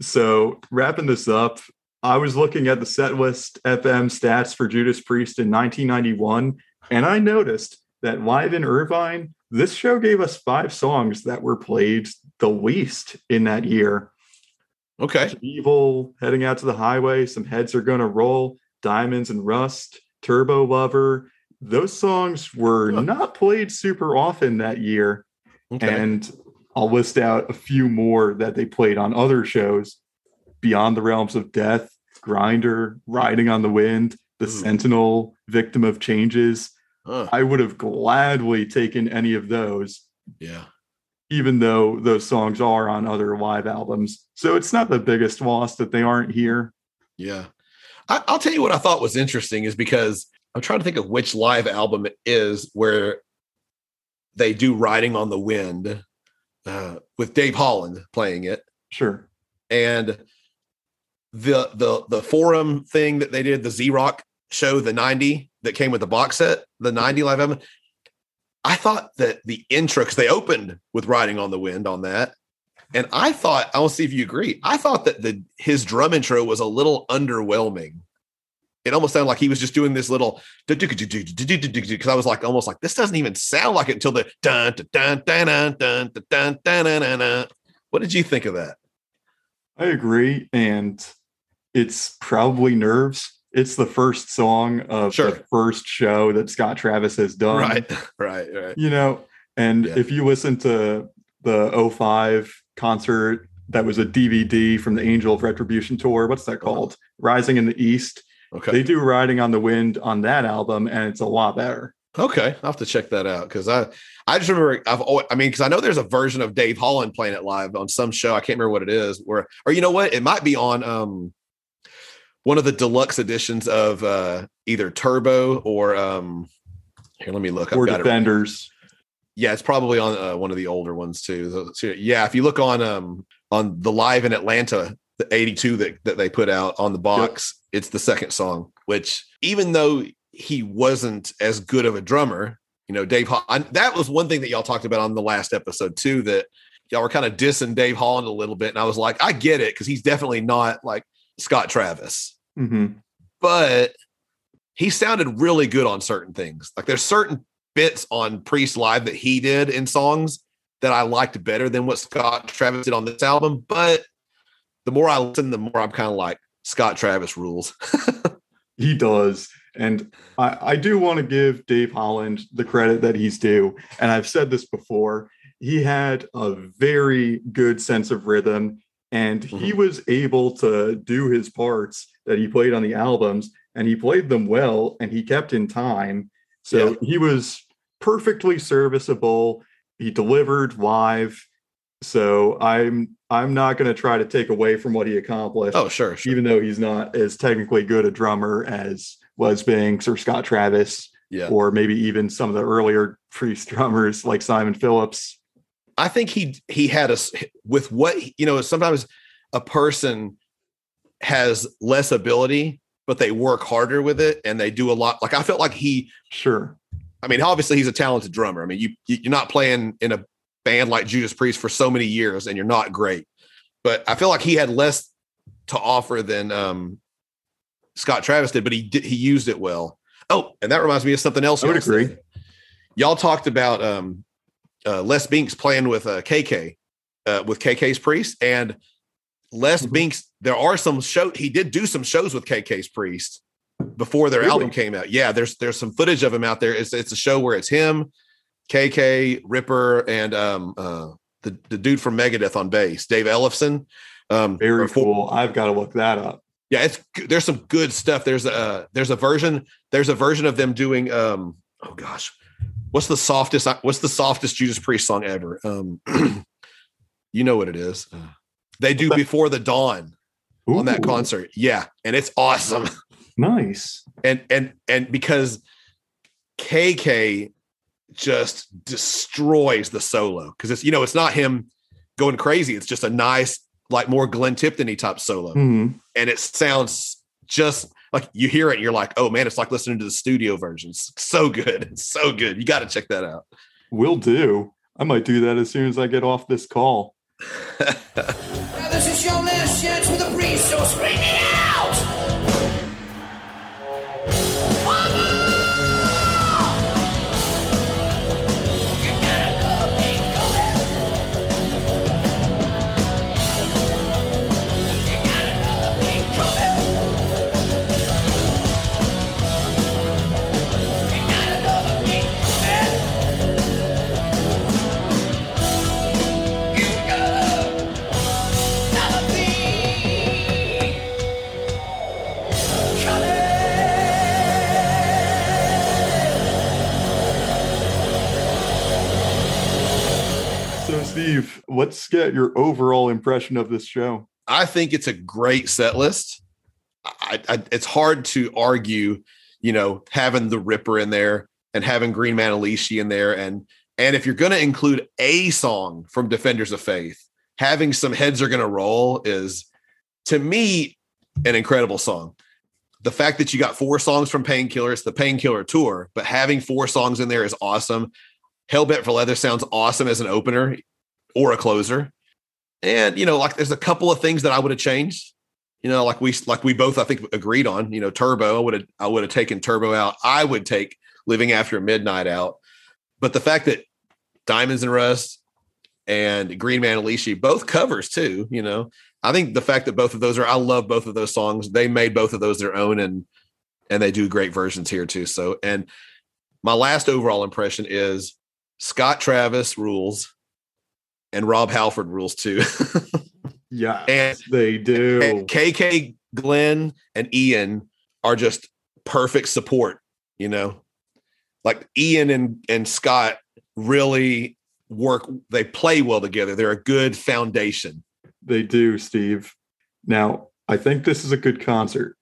So wrapping this up, I was looking at the setlist FM stats for Judas Priest in 1991, and I noticed that live in Irvine, this show gave us five songs that were played the least in that year. Okay. Evil, heading out to the highway, some heads are gonna roll, diamonds and rust, turbo lover. Those songs were not played super often that year. Okay. And I'll list out a few more that they played on other shows Beyond the Realms of Death, Grinder, Riding on the Wind, The Ooh. Sentinel, Victim of Changes. Huh. I would have gladly taken any of those, Yeah. even though those songs are on other live albums. So it's not the biggest loss that they aren't here. Yeah. I, I'll tell you what I thought was interesting is because I'm trying to think of which live album it is where they do Riding on the Wind uh, with Dave Holland playing it. Sure. And the the the forum thing that they did, the Z Rock show, the 90 that came with the box set, the 90 live album. I thought that the intro, because they opened with Riding on the Wind on that. And I thought, I will see if you agree. I thought that the his drum intro was a little underwhelming. It almost sounded like he was just doing this little because I was like almost like this doesn't even sound like it until the dun dun dun dun dun dun dun dun. What did you think of that? I agree. And it's probably Nerves. It's the first song of Sure. the first show that Scott Travis has done. Right, right, right. You know, and Yeah. if you listen to the 05 concert that was a DVD from the Angel of Retribution tour, what's that called? Rising in the East. Okay. They do Riding on the Wind on that album, and it's a lot better. Okay, I'll have to check that out because I I just remember I've always, I mean because I know there's a version of Dave Holland playing it live on some show I can't remember what it is where or you know what it might be on um one of the deluxe editions of uh either Turbo or um here let me look I've or it. Defenders. yeah it's probably on uh, one of the older ones too so, yeah if you look on um on the live in Atlanta the 82 that that they put out on the box it's the second song which even though he wasn't as good of a drummer you know Dave Hall- I, that was one thing that y'all talked about on the last episode too that y'all were kind of dissing Dave Holland a little bit and I was like I get it cuz he's definitely not like Scott Travis hmm but he sounded really good on certain things. Like there's certain bits on Priest Live that he did in songs that I liked better than what Scott Travis did on this album. But the more I listen, the more I'm kind of like Scott Travis rules. He does. And I, I do want to give Dave Holland the credit that he's due. And I've said this before. He had a very good sense of rhythm and he mm-hmm. was able to do his parts that he played on the albums and he played them well and he kept in time. So Yeah. he was perfectly serviceable. He delivered live. So I'm I'm not going to try to take away from what he accomplished oh, sure, sure. even though he's not as technically good a drummer as was Binks or Scott Travis, Yeah. or maybe even some of the earlier Priest drummers like Simon Phillips. I think he he had us with what you know. Sometimes a person has less ability, but they work harder with it, and they do a lot. Like I felt like he Sure. I mean, obviously he's a talented drummer. I mean, you- you're not playing in a band like Judas Priest for so many years, and you're not great. But I feel like he had less to offer than um, Scott Travis did, but he did he used it well. Oh, and that reminds me of something else. I would said. agree. Y'all talked about um, uh, Les Binks playing with uh, KK uh, with KK's Priest, and Les Mhm. Binks. There are some show. He did do some shows with KK's Priest before their Really? album came out. Yeah, there's there's some footage of him out there. It's it's a show where it's him, KK, Ripper, and um uh the, the dude from Megadeth on bass, Dave Ellefson. Um Very cool. I've got to look that up. Yeah, it's there's some good stuff. There's a there's a version there's a version of them doing um oh gosh. What's the softest what's the softest Judas Priest song ever? Um you know what it is. Uh, they do before the dawn on that concert. Yeah, and it's awesome. Nice. and and and because KK just destroys the solo because it's you know it's not him going crazy. It's just a nice like more Glenn Tipton type solo, Mhm. and it sounds just like you hear it. and You're like, oh man, it's like listening to the studio versions. So good, it's so good. You got to check that out. Will do. I might do that as soon as I get off this call. Now this is your last chance with a priest, so scream let's get your overall impression of this show. I think it's a great set list. I, I, it's hard to argue, you know, having the Ripper in there and having Green Manalishi in there, and and if you're going to include a song from Defenders of Faith, having some heads are going to roll is, to me, an incredible song. The fact that you got four songs from Painkiller, it's the Painkiller tour, but having four songs in there is awesome. Hellbent for Leather sounds awesome as an opener or a closer. And you know, like there's a couple of things that I would have changed. You know, like we like we both I think agreed on. You know, Turbo. I would have I would have taken Turbo out. I would take Living After Midnight out. But the fact that Diamonds and Rust and Green Manalishi both covers too. You know, I think the fact that both of those are I love both of those songs. They made both of those their own and and they do great versions here too. So and my last overall impression is Scott Travis rules and Rob Halford rules too. Yeah, And- they do. And KK, Glenn, and Ian are just perfect support, you know. Like Ian and, and Scott really work, they play well together. They're a good foundation. They do, Steve. Now, I think this is a good concert.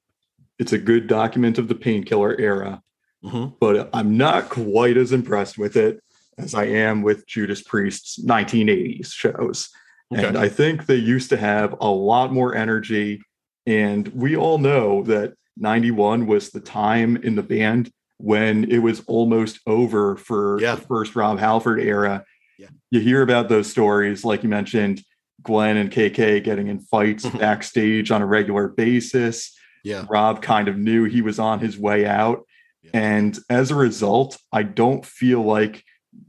It's a good document of the painkiller era, Mhm. but I'm not quite as impressed with it as I am with Judas Priest's 1980s shows. And I think they used to have a lot more energy. And we all know that 91 was the time in the band when it was almost over for Yeah. the first Rob Halford era. Yeah. You hear about those stories, like you mentioned, Glenn and KK getting in fights backstage on a regular basis. Yeah. Rob kind of knew he was on his way out. Yeah. And as a result, I don't feel like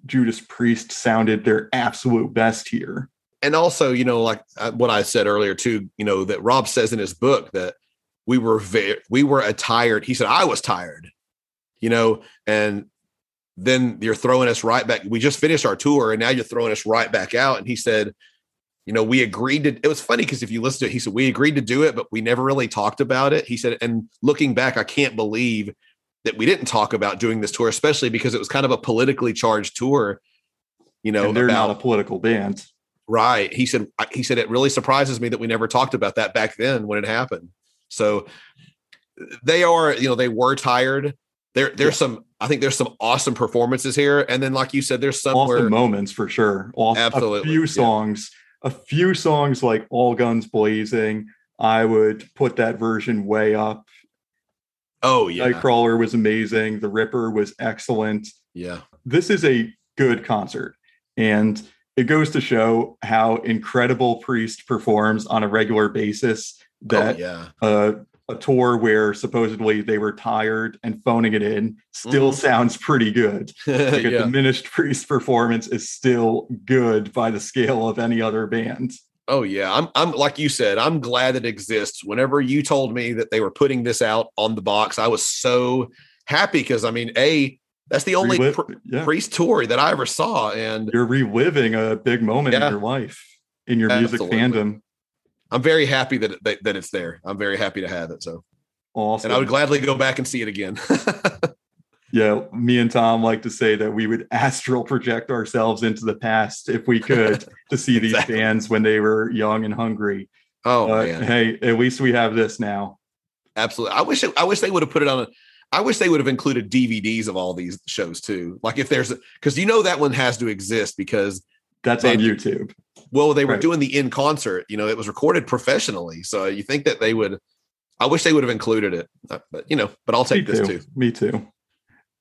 Judas Priest sounded their absolute best here. and also you know like uh, what i said earlier too you know that rob says in his book that we were very we were a tired he said i was tired you know and then you're throwing us right back we just finished our tour and now you're throwing us right back out and he said you know we agreed to it was funny because if you listen to it he said we agreed to do it but we never really talked about it he said and looking back i can't believe that we didn't talk about doing this tour especially because it was kind of a politically charged tour you know and they're about not a political band. Right. He said he said it really surprises me that we never talked about that back then when it happened. So they are, you know, they were tired. There there's some I think there's some awesome performances here and then like you said there's some Awesome moments for sure. Awesome, Absolutely, A few yeah. songs, a few songs like All Guns Blazing. I would put that version way up. Oh yeah. Nightcrawler was amazing. The Ripper was excellent. Yeah. this is a good concert and it goes to show how incredible priest performs on a regular basis that oh, yeah. uh, a tour where supposedly they were tired and phoning it in still Mhm. sounds pretty good like a yeah. diminished priest performance is still good by the scale of any other band Oh yeah, I'm I'm like you said, I'm glad it exists. Whenever you told me that they were putting this out on the box, I was so happy because I mean, a that's the only pr- yeah priest tour that I ever saw, and you're reliving a big moment Yeah. in your life in your music fandom I'm very happy that, it- that that it's there. I'm very happy to have it. So, awesome and I would gladly go back and see it again. Yeah, me and Tom like to say that we would astral project ourselves into the past if we could to see these Exactly. bands when they were young and hungry. oh man, hey, at least we have this now. absolutely. I wish it, I wish they would have put it on a. I wish they would have included DVDs of all these shows too. Like if there's because you know that one has to exist because That's They on YouTube. well they were Right. doing the in concert. You know it was recorded professionally, so you think that they would. I wish they would have included it, Uh, but you know, but I'll take Me this too. too. Me too.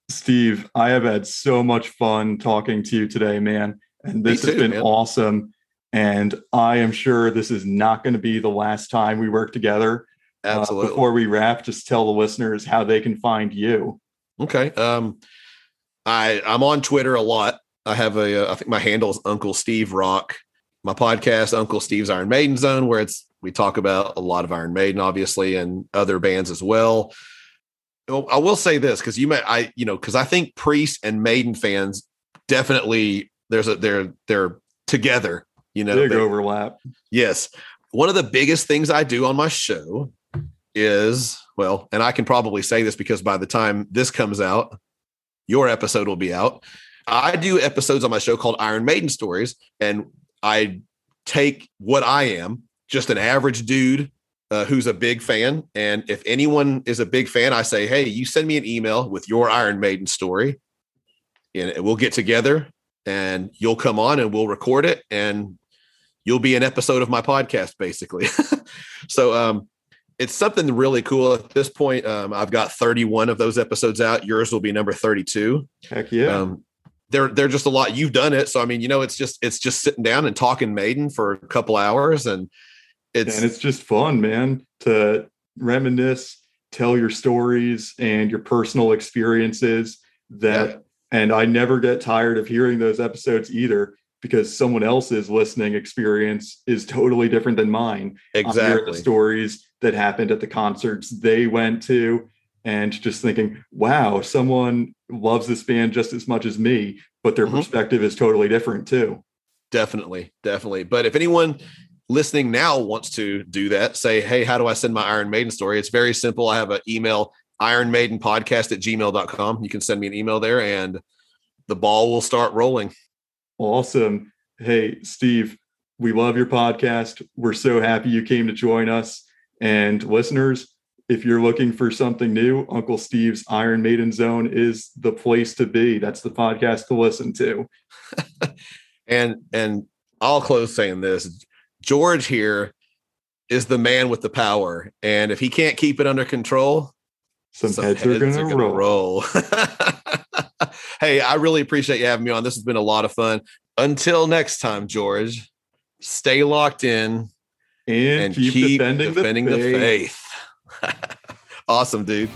Steve, I have had so much fun talking to you today, man. And this has been man. awesome. And I am sure this is not going to be the last time we work together. Uh, Absolutely. before we wrap, just tell the listeners how they can find you. Okay. Um, I I'm on Twitter a lot. I have a uh, I think my handle is Uncle Steve Rock. My podcast, Uncle Steve's Iron Maiden Zone, where it's we talk about a lot of Iron Maiden, obviously, and other bands as well. Well, I will say this because you may I you know because I think Priest and Maiden fans definitely there's a they're they're together. You know, Big they- overlap. Yes. One of the biggest things I do on my show is, well, and I can probably say this because by the time this comes out, your episode will be out. I do episodes on my show called Iron Maiden Stories, and I take what I am, just an average dude uh, who's a big fan. And if anyone is a big fan, I say, hey, you send me an email with your Iron Maiden story, and we'll get together and you'll come on and we'll record it and you'll be an episode of my podcast basically. So um it's something really cool. At this point um i've got 31 of those episodes out. Yours will be number 32 Heck yeah. um they're they're just a lot. You've done it. So i mean you know it's just it's just sitting down and talking maiden for a couple hours and it's, and it's just fun, man, to reminisce, tell your stories and your personal experiences that Yeah. and I never get tired of hearing those episodes either because someone else's listening experience is totally different than mine. Exactly the stories that happened at the concerts they went to and just thinking, wow, someone loves this band just as much as me, but their Mhm. perspective is totally different too. definitely definitely but if anyone listening now wants to do that say hey how do i send my iron maiden story it's very simple i have an email iron maiden podcast at gmail.com you can send me an email there and the ball will start rolling Awesome. Hey, Steve, we love your podcast. We're so happy you came to join us. And listeners, if you're looking for something new, Uncle Steve's Iron Maiden Zone is the place to be. That's the podcast to listen to. and and i'll close saying this george here is the man with the power and if he can't keep it under control Some, heads, are going to gonna roll. roll. hey, I really appreciate you having me on. This has been a lot of fun. Until next time, George, stay locked in And, and keep, keep, defending, defending, the the faith. faith. awesome, dude.